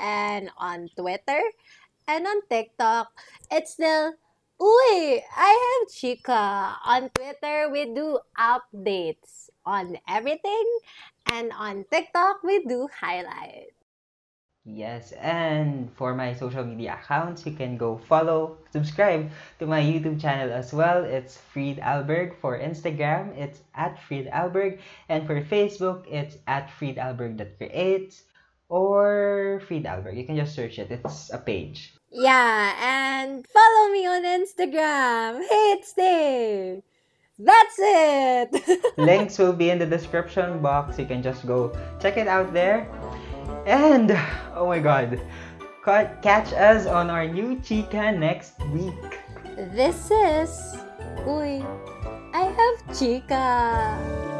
And on Twitter and on TikTok, it's still Uy, I have Chica. On Twitter, we do updates on everything. And on TikTok, we do highlights. Yes, and for my social media accounts, you can go follow, subscribe to my YouTube channel as well. It's Fried Alberg. For Instagram, it's at Fried Alberg. And for Facebook, it's at Fried Alberg creates. or Feed Albert. You can just search it. It's a page. Yeah, and follow me on Instagram. Hey, it's Dave. That's it. (laughs) Links will be in the description box. You can just go check it out there. And oh my god, catch us on our new Chica next week. this is. Uy, I have chica.